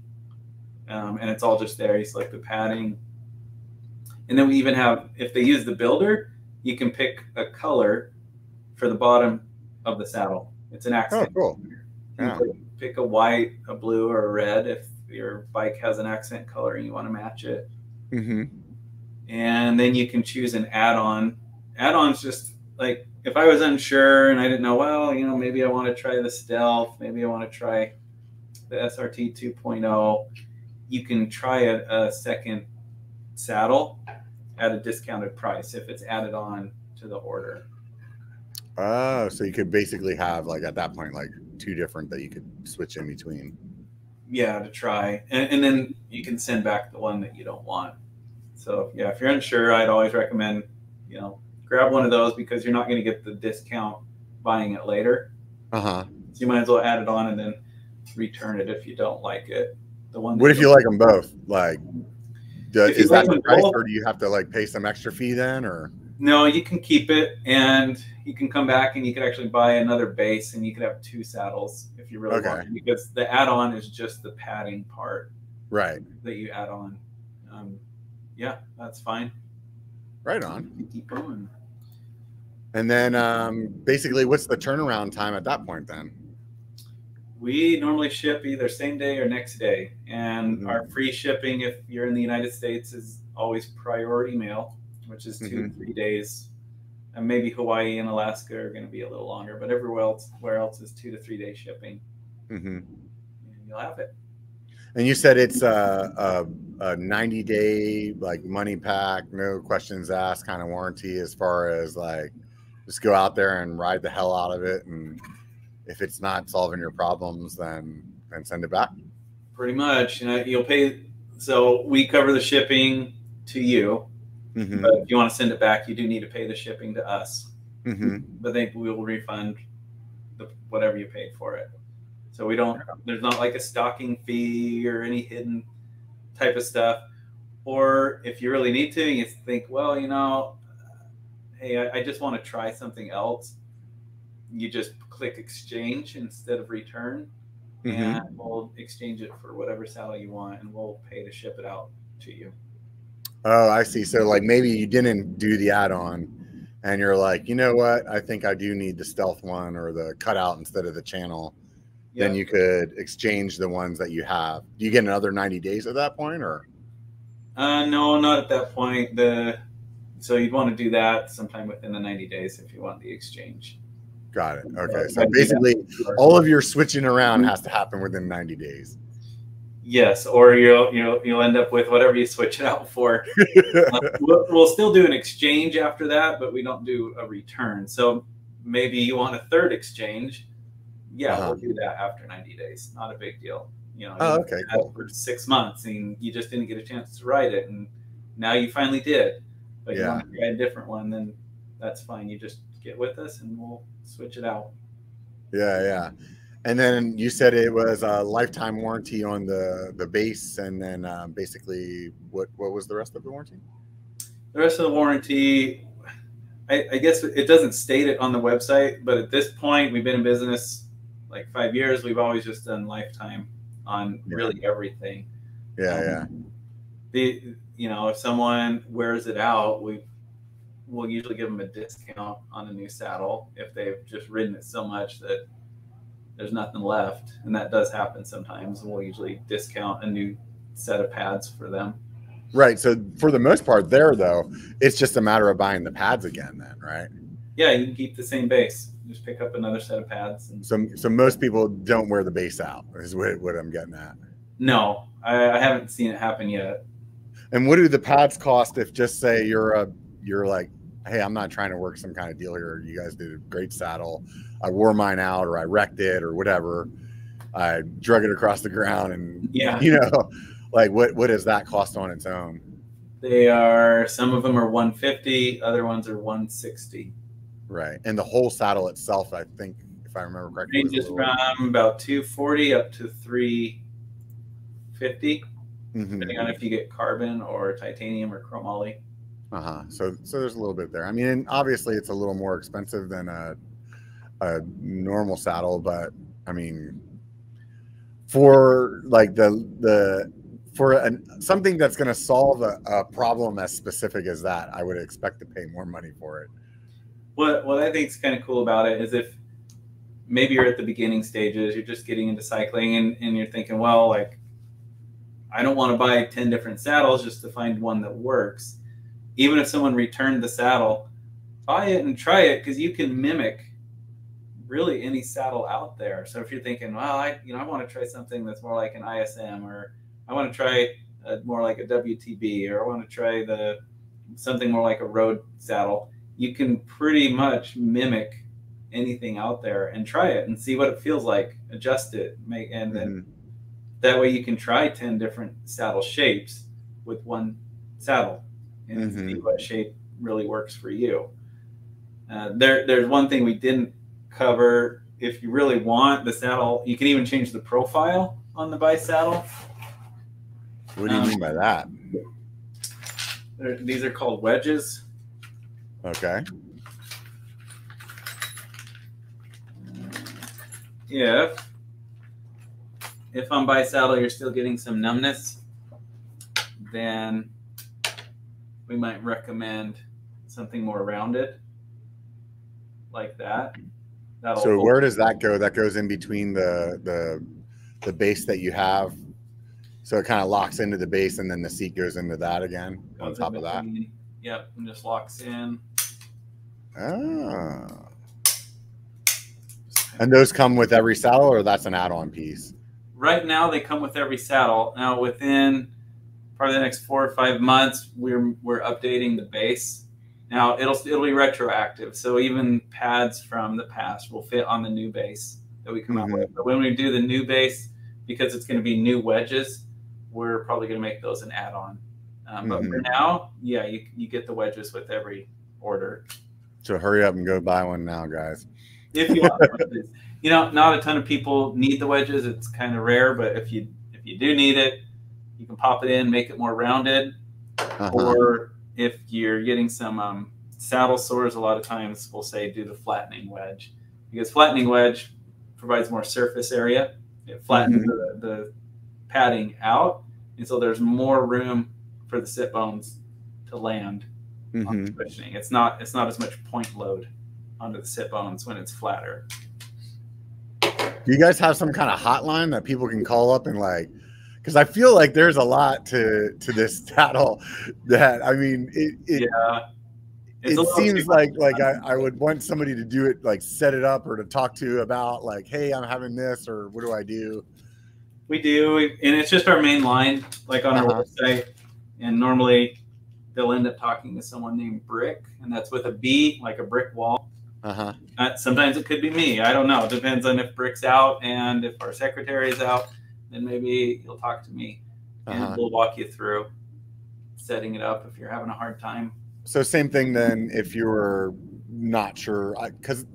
um, and it's all just there. You select the padding. And then we even have, if they use the builder, you can pick a color for the bottom of the saddle. It's an accent. Oh, cool. Yeah. Pick, pick a white, a blue, or a red if your bike has an accent color and you want to match it. Mm-hmm. And then you can choose an add-on. Add-ons just like if I was unsure and I didn't know, well, you know, maybe I want to try the Stealth, maybe I want to try the SRT 2.0. You can try a, a second saddle at a discounted price if it's added on to the order. Oh, so you could basically have like at that point like two different that you could switch in between. Yeah, to try, and, and then you can send back the one that you don't want. So yeah, if you're unsure, I'd always recommend you know grab one of those because you're not going to get the discount buying it later. Uh huh. So you might as well add it on and then return it if you don't like it. The one. What if you like them both? Like, do, is that the price, both, or do you have to like pay some extra fee then, or? No, you can keep it, and you can come back and you could actually buy another base, and you could have two saddles if you really okay. want. Because the add-on is just the padding part, right? That you add on. Um, yeah, that's fine. Right on. Keep going. And then, um, basically, what's the turnaround time at that point then? We normally ship either same day or next day, and mm-hmm. our free shipping, if you're in the United States, is always priority mail which is 2 mm-hmm. three days. And maybe Hawaii and Alaska are going to be a little longer, but everywhere else, where else is two to three day shipping. Mm-hmm. you'll have it. And you said it's a, a, a 90 day like money pack, no questions asked kind of warranty as far as like just go out there and ride the hell out of it. And if it's not solving your problems, then then send it back. Pretty much. You know, you'll pay. So we cover the shipping to you. Mm-hmm. But if you want to send it back, you do need to pay the shipping to us. Mm-hmm. But then we will refund the, whatever you paid for it. So we don't. There's not like a stocking fee or any hidden type of stuff. Or if you really need to, you think, well, you know, hey, I, I just want to try something else. You just click exchange instead of return, mm-hmm. and we'll exchange it for whatever saddle you want, and we'll pay to ship it out to you. Oh, I see. So like maybe you didn't do the add-on and you're like, you know what? I think I do need the stealth one or the cutout instead of the channel. Then you could exchange the ones that you have. Do you get another 90 days at that point or? Uh, no, not at that point. The so you'd want to do that sometime within the 90 days if you want the exchange. Got it. Okay. So basically all of your switching around has to happen within 90 days. Yes, or you'll you'll you'll end up with whatever you switch it out for. *laughs* uh, we'll, we'll, still do an exchange after that, but we don't do a return. So maybe you want a third exchange. Yeah, uh-huh. we'll do that after 90 days. Not a big deal. You know, oh, okay, cool. for six months and you just didn't get a chance to write it, and now you finally did. But yeah. you want to try a different one, then that's fine. You just get with us and we'll switch it out. Yeah, yeah. And then you said it was a lifetime warranty on the the base, and then um, basically, what what was the rest of the warranty? The rest of the warranty, I, I, guess it doesn't state it on the website, but at this point, we've been in business like five years. We've always just done lifetime on yeah. really everything. Yeah, um, yeah. The you know if someone wears it out, we will usually give them a discount on a new saddle if they've just ridden it so much that there's nothing left, and that does happen sometimes. We'll usually discount a new set of pads for them. Right. So for the most part, there though, it's just a matter of buying the pads again, then, right? Yeah, you can keep the same base. Just pick up another set of pads. And... So, so most people don't wear the base out. Is what, what I'm getting at. No, I, I haven't seen it happen yet. And what do the pads cost if just say you're a you're like hey, I'm not trying to work some kind of deal here. You guys did a great saddle. I wore mine out or I wrecked it or whatever. I drug it across the ground and yeah, you know, like what what does that cost on its own? They are some of them are 150, other ones are 160. Right. And the whole saddle itself, I think, if I remember correctly, ranges from about 240 up to 350, mm-hmm. depending on if you get carbon or titanium or chromoly. Uh huh. So so there's a little bit there. I mean, obviously it's a little more expensive than a a normal saddle, but I mean, for like the the for an, something that's going to solve a, a, problem as specific as that, I would expect to pay more money for it. What what I think is kind of cool about it is if maybe you're at the beginning stages, you're just getting into cycling, and, and you're thinking, well, like I don't want to buy ten different saddles just to find one that works. Even if someone returned the saddle, buy it and try it because you can mimic really any saddle out there. So if you're thinking, well, I you know I want to try something that's more like an ISM or I want to try a, more like a WTB or I want to try the something more like a road saddle, you can pretty much mimic anything out there and try it and see what it feels like, adjust it, make and then mm-hmm. that way you can try 10 different saddle shapes with one saddle and mm-hmm. see what shape really works for you. Uh, there, there's one thing we didn't cover. If you really want the saddle, you can even change the profile on the bike saddle. What do you um, mean by that? These are called wedges. Okay. If if on bisaddle you're still getting some numbness, then we might recommend something more rounded like that. That'll so where does that go? That goes in between the the the base that you have. So it kind of locks into the base and then the seat goes into that again on top of that. Yep, and just locks in. Ah. And those come with every saddle or that's an add-on piece? Right now they come with every saddle. Now within probably the next four or five months, we're we're updating the base now it'll it'll be retroactive, so even pads from the past will fit on the new base that we come mm-hmm. out with. But when we do the new base, because it's going to be new wedges, we're probably going to make those an add-on. Um, but mm-hmm. for now, yeah, you you get the wedges with every order. So hurry up and go buy one now, guys. If you want, you know, not a ton of people need the wedges. It's kind of rare, but if you if you do need it, you can pop it in, make it more rounded, uh-huh. or if you're getting some um, saddle sores, a lot of times we'll say do the flattening wedge because flattening wedge provides more surface area. It flattens mm-hmm. the, the, padding out, and so there's more room for the sit bones to land mm-hmm. on the cushioning. It's not it's not as much point load onto the sit bones when it's flatter. Do you guys have some kind of hotline that people can call up and like because I feel like there's a lot to to this *laughs* saddle that I mean it, it yeah it seems like like I, *laughs* I would want somebody to do it like set it up or to talk to about like hey I'm having this or what do I do we do and it's just our main line like on uh-huh. our website and normally they'll end up talking to someone named Brick and that's with a B like a brick wall. Uh-huh. Uh, sometimes it could be me. I don't know. It depends on if Brick's out and if our secretary is out then maybe you'll talk to me. And uh-huh. we'll walk you through setting it up if you're having a hard time. So same thing then if you're not sure. Because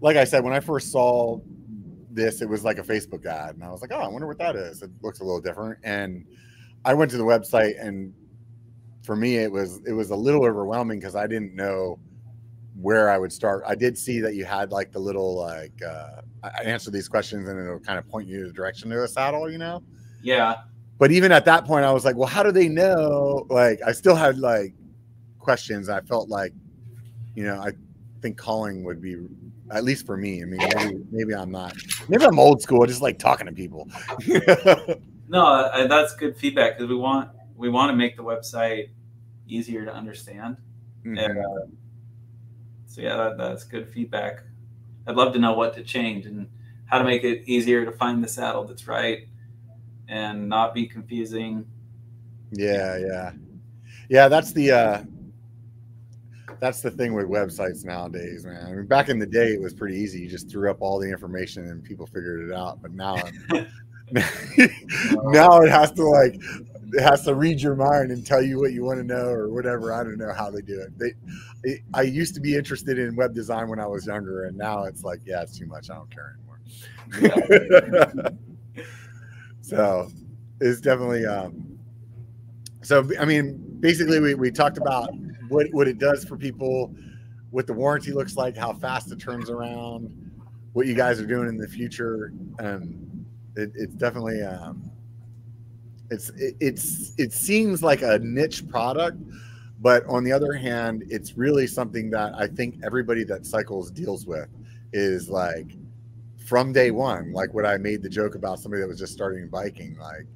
like I said when I first saw this it was like a Facebook ad and I was like oh I wonder what that is. It looks a little different. And I went to the website and for me it was it was a little overwhelming because I didn't know where I would start. I did see that you had like the little like uh, I answer these questions and it'll kind of point you the direction to a saddle, you know? Yeah. But even at that point, I was like, well, how do they know? Like, I still had like questions. I felt like, you know, I think calling would be at least for me. I mean, maybe, maybe I'm not. Maybe I'm old school. I just like talking to people. *laughs* no, that's good feedback because we want we want to make the website easier to understand. Mm-hmm. And, uh, so yeah, that, that's good feedback. I'd love to know what to change and how to make it easier to find the saddle that's right and not be confusing. Yeah, yeah. Yeah, that's the uh that's the thing with websites nowadays, man. I mean, back in the day, it was pretty easy. You just threw up all the information and people figured it out. But now, *laughs* *laughs* now it has to like it has to read your mind and tell you what you want to know or whatever. I don't know how they do it. They, it, I used to be interested in web design when I was younger, and now it's like, yeah, it's too much. I don't care anymore. *laughs* so it's definitely. Um, so I mean, basically, we, we talked about what what it does for people, what the warranty looks like, how fast it turns around, what you guys are doing in the future. Um, it, it's definitely um, it's it, it's it seems like a niche product, but on the other hand, it's really something that I think everybody that cycles deals with is like from day one. Like what I made the joke about somebody that was just starting biking, like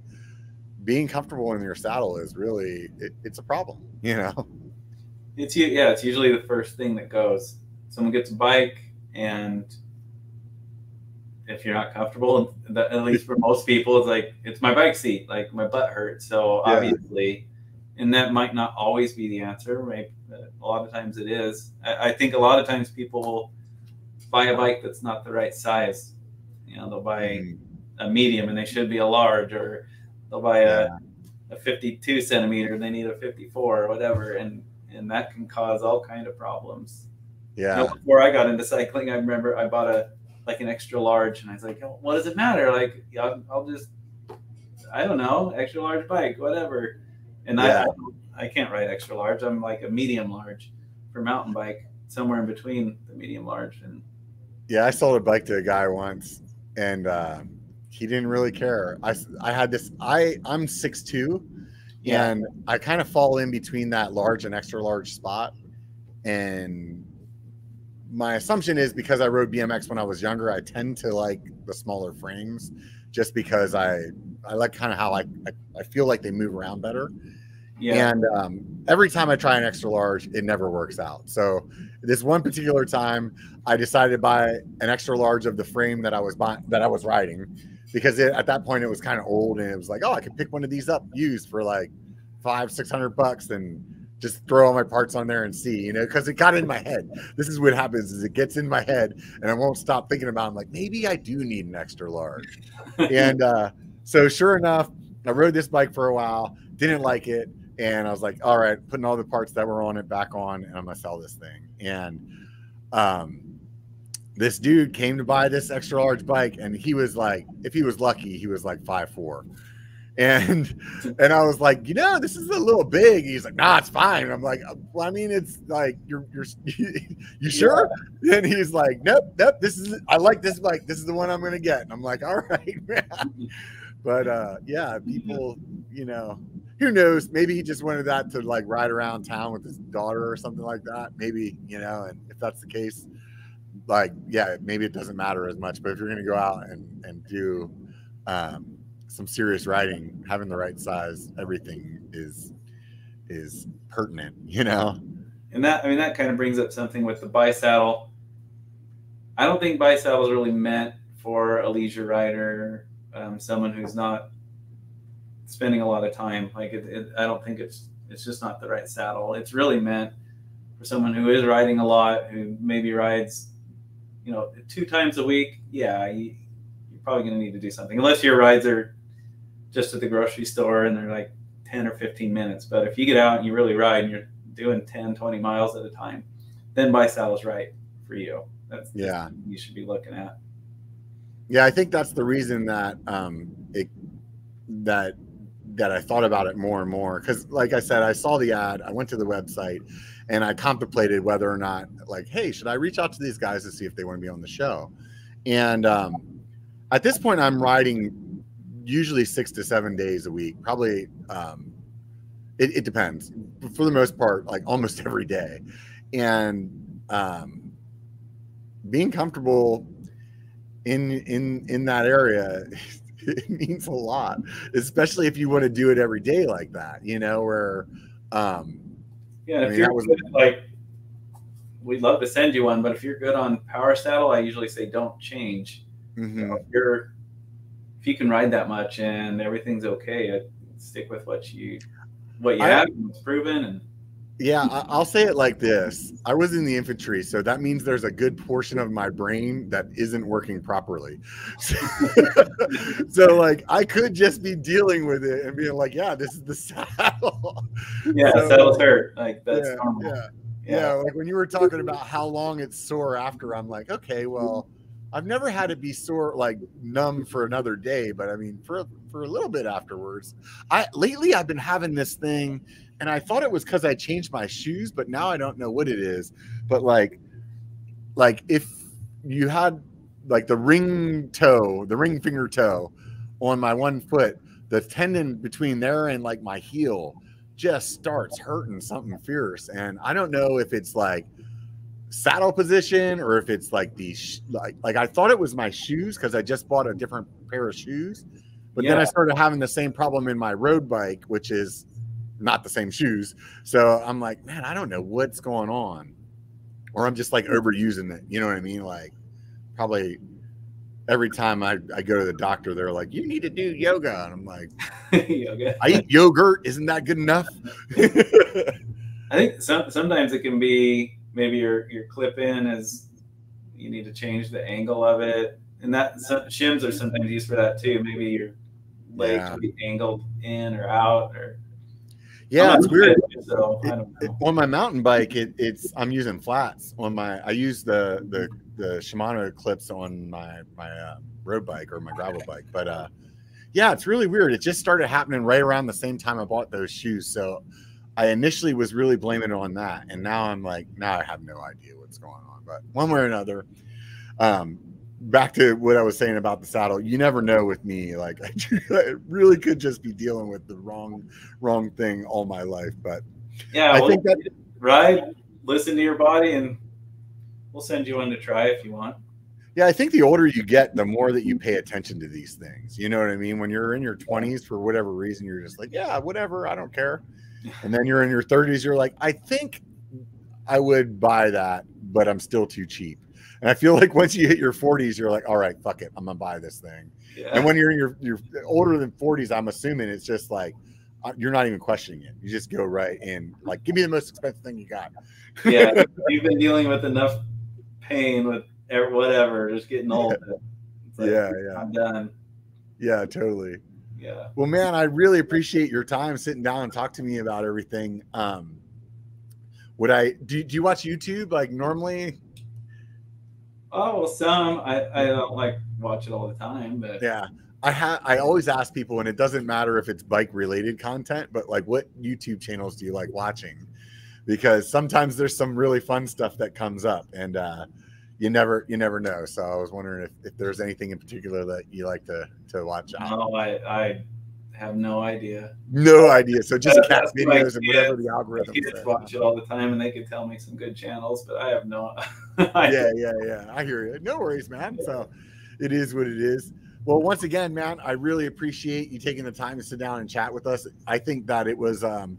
being comfortable in your saddle is really it, it's a problem, *laughs* you know. It's yeah, it's usually the first thing that goes. Someone gets a bike and if you're not comfortable, at least for most people, it's like it's my bike seat, like my butt hurts. So yeah. obviously, and that might not always be the answer. Right? A lot of times it is. I, I, think a lot of times people will buy a bike that's not the right size. You know, they'll buy mm. a medium and they should be a large, or they'll buy a, a 52 centimeter and they need a 54 or whatever, and and that can cause all kind of problems. Yeah. You know, before I got into cycling, I remember I bought a like an extra large, and I was like, oh, what does it matter? Like, I'll, I'll, just, I don't know, extra large bike, whatever. And yeah. I, I can't ride extra large. I'm like a medium large for mountain bike, somewhere in between the medium large and. Yeah, I sold a bike to a guy once, and uh, he didn't really care. I I had this. I I'm six two, yeah. and I kind of fall in between that large and extra large spot, and my assumption is because I rode BMX when I was younger, I tend to like the smaller frames just because I I like kind of how I, I, I feel like they move around better. Yeah. And um, every time I try an extra large, it never works out. So this one particular time, I decided to buy an extra large of the frame that I was buying that I was riding because it, at that point it was kind of old and it was like, oh, I could pick one of these up used for like five six hundred bucks and just throw all my parts on there and see, you know, because it got in my head. This is what happens: is it gets in my head, and I won't stop thinking about. It. I'm like, maybe I do need an extra large. *laughs* and uh, so, sure enough, I rode this bike for a while, didn't like it, and I was like, all right, putting all the parts that were on it back on, and I'm gonna sell this thing. And um, this dude came to buy this extra large bike, and he was like, if he was lucky, he was like five four and and I was like, you know, this is a little big. He's like, nah, it's fine. I'm like, well, I mean, it's like you're you're *laughs* you sure? Yeah. And he's like, nope, nope. This is I like this bike. This is the one I'm gonna get. And I'm like, all *laughs* right, man. But uh, yeah, people, you know, who knows? Maybe he just wanted that to like ride around town with his daughter or something like that. Maybe you know, and if that's the case, like yeah, maybe it doesn't matter as much. But if you're gonna go out and and do um, some serious riding, having the right size, everything is is pertinent, *laughs* you know. And that I mean that kind of brings up something with the bisaddle. I don't think bisaddle is really meant for a leisure rider, um, someone who's not spending a lot of time. Like it, it, I don't think it's it's just not the right saddle. It's really meant for someone who is riding a lot, who maybe rides, you know, two times a week. Yeah, you, you're probably going to need to do something unless your rides are just at the grocery store and they're like 10 or 15 minutes. But if you get out and you really ride and you're doing 10, 20 miles at a time, then bisaddle is right for you. That's yeah, you should be looking at. Yeah, I think that's the reason that um it that that I thought about it more and more because, like I said, I saw the ad, I went to the website, and I contemplated whether or not, like, hey, should I reach out to these guys to see if they want to be on the show? And um, at this point, I'm riding usually six to seven days a week. Probably, um, it, it depends. For the most part, like almost *laughs* every day, and um, being comfortable in in in that area *laughs* it means a lot especially if you want to do it every day like that you know where um yeah if mean, you're was, good, like we'd love to send you one but if you're good on power saddle i usually say don't change mm-hmm. you know, if you're if you can ride that much and everything's okay, I'd stick with what you what you I, have. It's proven and. Yeah, I'll say it like this. I was in the infantry, so that means there's a good portion of my brain that isn't working properly. *laughs* so, like, I could just be dealing with it and being like, yeah, this is the saddle. Yeah, so, saddles hurt. Like, that's yeah, normal. Yeah. yeah. Yeah. Like, when you were talking about how long it's sore after, I'm like, okay, well, I've never had it be sore like numb for another day, but I mean for for a little bit afterwards. I lately I've been having this thing and I thought it was cuz I changed my shoes, but now I don't know what it is. But like like if you had like the ring toe, the ring finger toe on my one foot, the tendon between there and like my heel just starts hurting something fierce. And I don't know if it's like saddle position or if it's like these like like I thought it was my shoes because I just bought a different pair of shoes. But yeah. then I started having the same problem in my road bike, which is not the same shoes. So I'm like, man, I don't know what's going on. Or I'm just like hmm. overusing it. You know what I mean? Like probably every time I, I go to the doctor, they're like, you need to do yoga. And I'm like, *laughs* yoga. I eat yogurt. Isn't that good enough? *laughs* I think some, sometimes it can be maybe your, your clip in is you need to change the angle of it. And that some, shims are sometimes used for that too. Maybe your legs yeah. be angled in or out or yeah, it's weird. So, it, it, on my mountain bike, it, it's I'm using flats on my. I use the the the Shimano clips on my my uh, road bike or my gravel bike, but uh, yeah, it's really weird. It just started happening right around the same time I bought those shoes. So I initially was really blaming it on that, and now I'm like, now I have no idea what's going on. But one way or another, um, back to what I was saying about the saddle, you never know with me. Like *laughs* I really could just be dealing with the wrong wrong thing all my life. But yeah, I well, think that right. Listen to your body, and we'll send you one to try if you want. Yeah, I think the older you get, the more that you pay attention to these things. You know what I mean? When you're in your 20s, for whatever reason, you're just like, yeah, whatever, I don't care. And then you're in your 30s, you're like, I think I would buy that, but I'm still too cheap and I feel like once you hit your 40s, you're like, all right, fuck it, I'm gonna buy this thing. Yeah. And when you're in your you're older than 40s, I'm assuming it's just like uh, you're not even questioning it. You just go right in, like, give me the most expensive thing you got. yeah, *laughs* you've been dealing with enough pain with whatever, just getting old. Like, yeah, yeah, I'm done. Yeah, totally. Yeah. Well, man, I really appreciate your time sitting down and talk to me about everything. Um, would I do? Do you watch YouTube like normally? Oh well, some I, I don't like watch it all the time, but yeah. I have I always ask people, and it doesn't matter if it's bike related content, but like what YouTube channels do you like watching? Because sometimes there's some really fun stuff that comes up, and uh, you never you never know. So I was wondering if, if there's anything in particular that you like to to watch out. No, I I have no idea. No idea. So just *laughs* cat videos and whatever the algorithm. Kids watch it all the time, and they could tell me some good channels, but I have no. *laughs* yeah, yeah, yeah. I hear you. No worries, man. So it is what it is. Well, once again, man, I really appreciate you taking the time to sit down and chat with us. I think that it was um,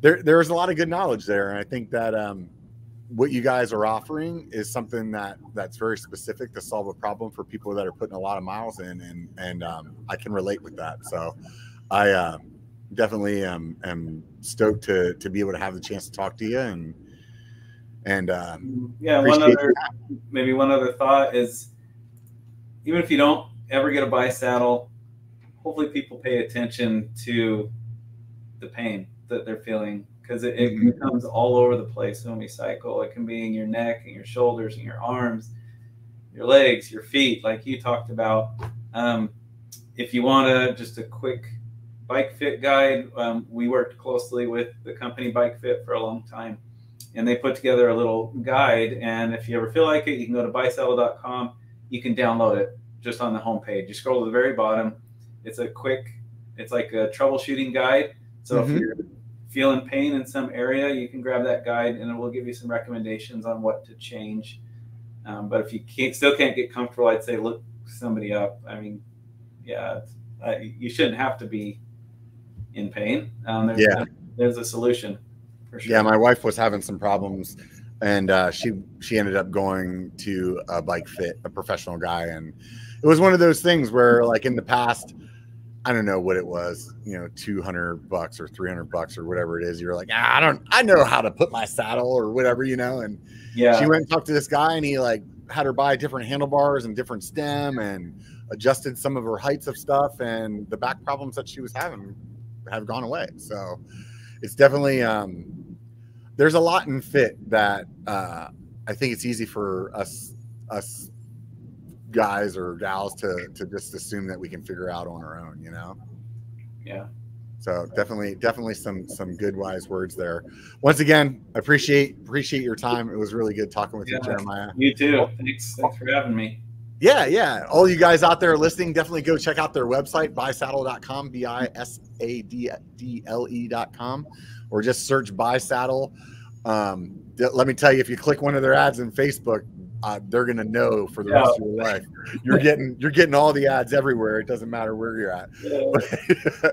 there. There was a lot of good knowledge there, and I think that um, what you guys are offering is something that that's very specific to solve a problem for people that are putting a lot of miles in, and and um, I can relate with that. So I uh, definitely am, am stoked to to be able to have the chance to talk to you and and um, yeah. One other maybe one other thought is even if you don't ever get a bisaddle, hopefully people pay attention to the pain that they're feeling because it, it mm-hmm. becomes all over the place when we cycle. It can be in your neck and your shoulders and your arms, your legs, your feet, like you talked about. Um, if you want to just a quick bike fit guide, um, we worked closely with the company Bike Fit for a long time, and they put together a little guide. And if you ever feel like it, you can go to bisaddle.com. You can download it just on the homepage. You scroll to the very bottom. It's a quick, it's like a troubleshooting guide. So mm-hmm. if you're feeling pain in some area, you can grab that guide and it will give you some recommendations on what to change. Um, but if you can't, still can't get comfortable, I'd say look somebody up. I mean, yeah, uh, you shouldn't have to be in pain. Um, there's, yeah, there's a solution for sure. Yeah, my wife was having some problems, and uh, she she ended up going to a bike fit, a professional guy, and it was one of those things where, like in the past, I don't know what it was, you know, 200 bucks or 300 bucks or whatever it is. You're like, ah, I don't, I know how to put my saddle or whatever, you know. And yeah, she went and talked to this guy and he like had her buy different handlebars and different stem and adjusted some of her heights of stuff. And the back problems that she was having have gone away. So it's definitely, um, there's a lot in fit that uh, I think it's easy for us, us guys or gals to to just assume that we can figure out on our own, you know? Yeah. So definitely, definitely some some good wise words there. Once again, appreciate appreciate your time. It was really good talking with yeah, you, Jeremiah. You too. Thanks, thanks for having me. yeah, yeah. All you guys out there listening, definitely go check out their website, bisaddle.com, B I S A D D L E.com, or just search BiSaddle. Um, let me tell you, if you click one of their ads in Facebook, uh, they're gonna know for the yeah. rest of your life. You're getting you're getting all the ads everywhere. It doesn't matter where you're at. Yeah. *laughs*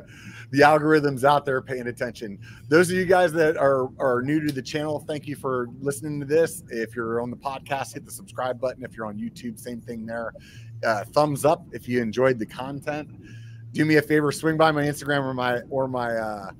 the algorithms out there paying attention. Those of you guys that are are new to the channel, thank you for listening to this. If you're on the podcast, hit the subscribe button. If you're on YouTube, same thing there. Uh, thumbs up if you enjoyed the content. Do me a favor, swing by my Instagram or my or my uh,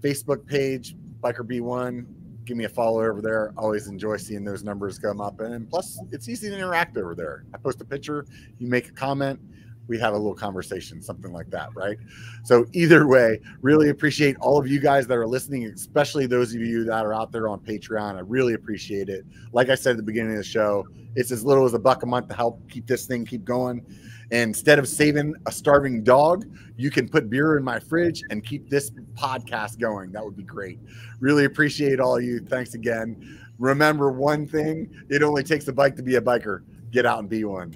Facebook page, Biker B1 give me a follow over there. Always enjoy seeing those numbers come up. And plus, it's easy to interact over there. I post a picture, you make a comment, we have a little conversation, something like that, right? So, either way, really appreciate all of you guys that are listening, especially those of you that are out there on Patreon. I really appreciate it. Like I said at the beginning of the show, it's as little as a buck a month to help keep this thing keep going. Instead of saving a starving dog, you can put beer in my fridge and keep this podcast going. That would be great. Really appreciate all you. Thanks again. Remember one thing it only takes a bike to be a biker. Get out and be one.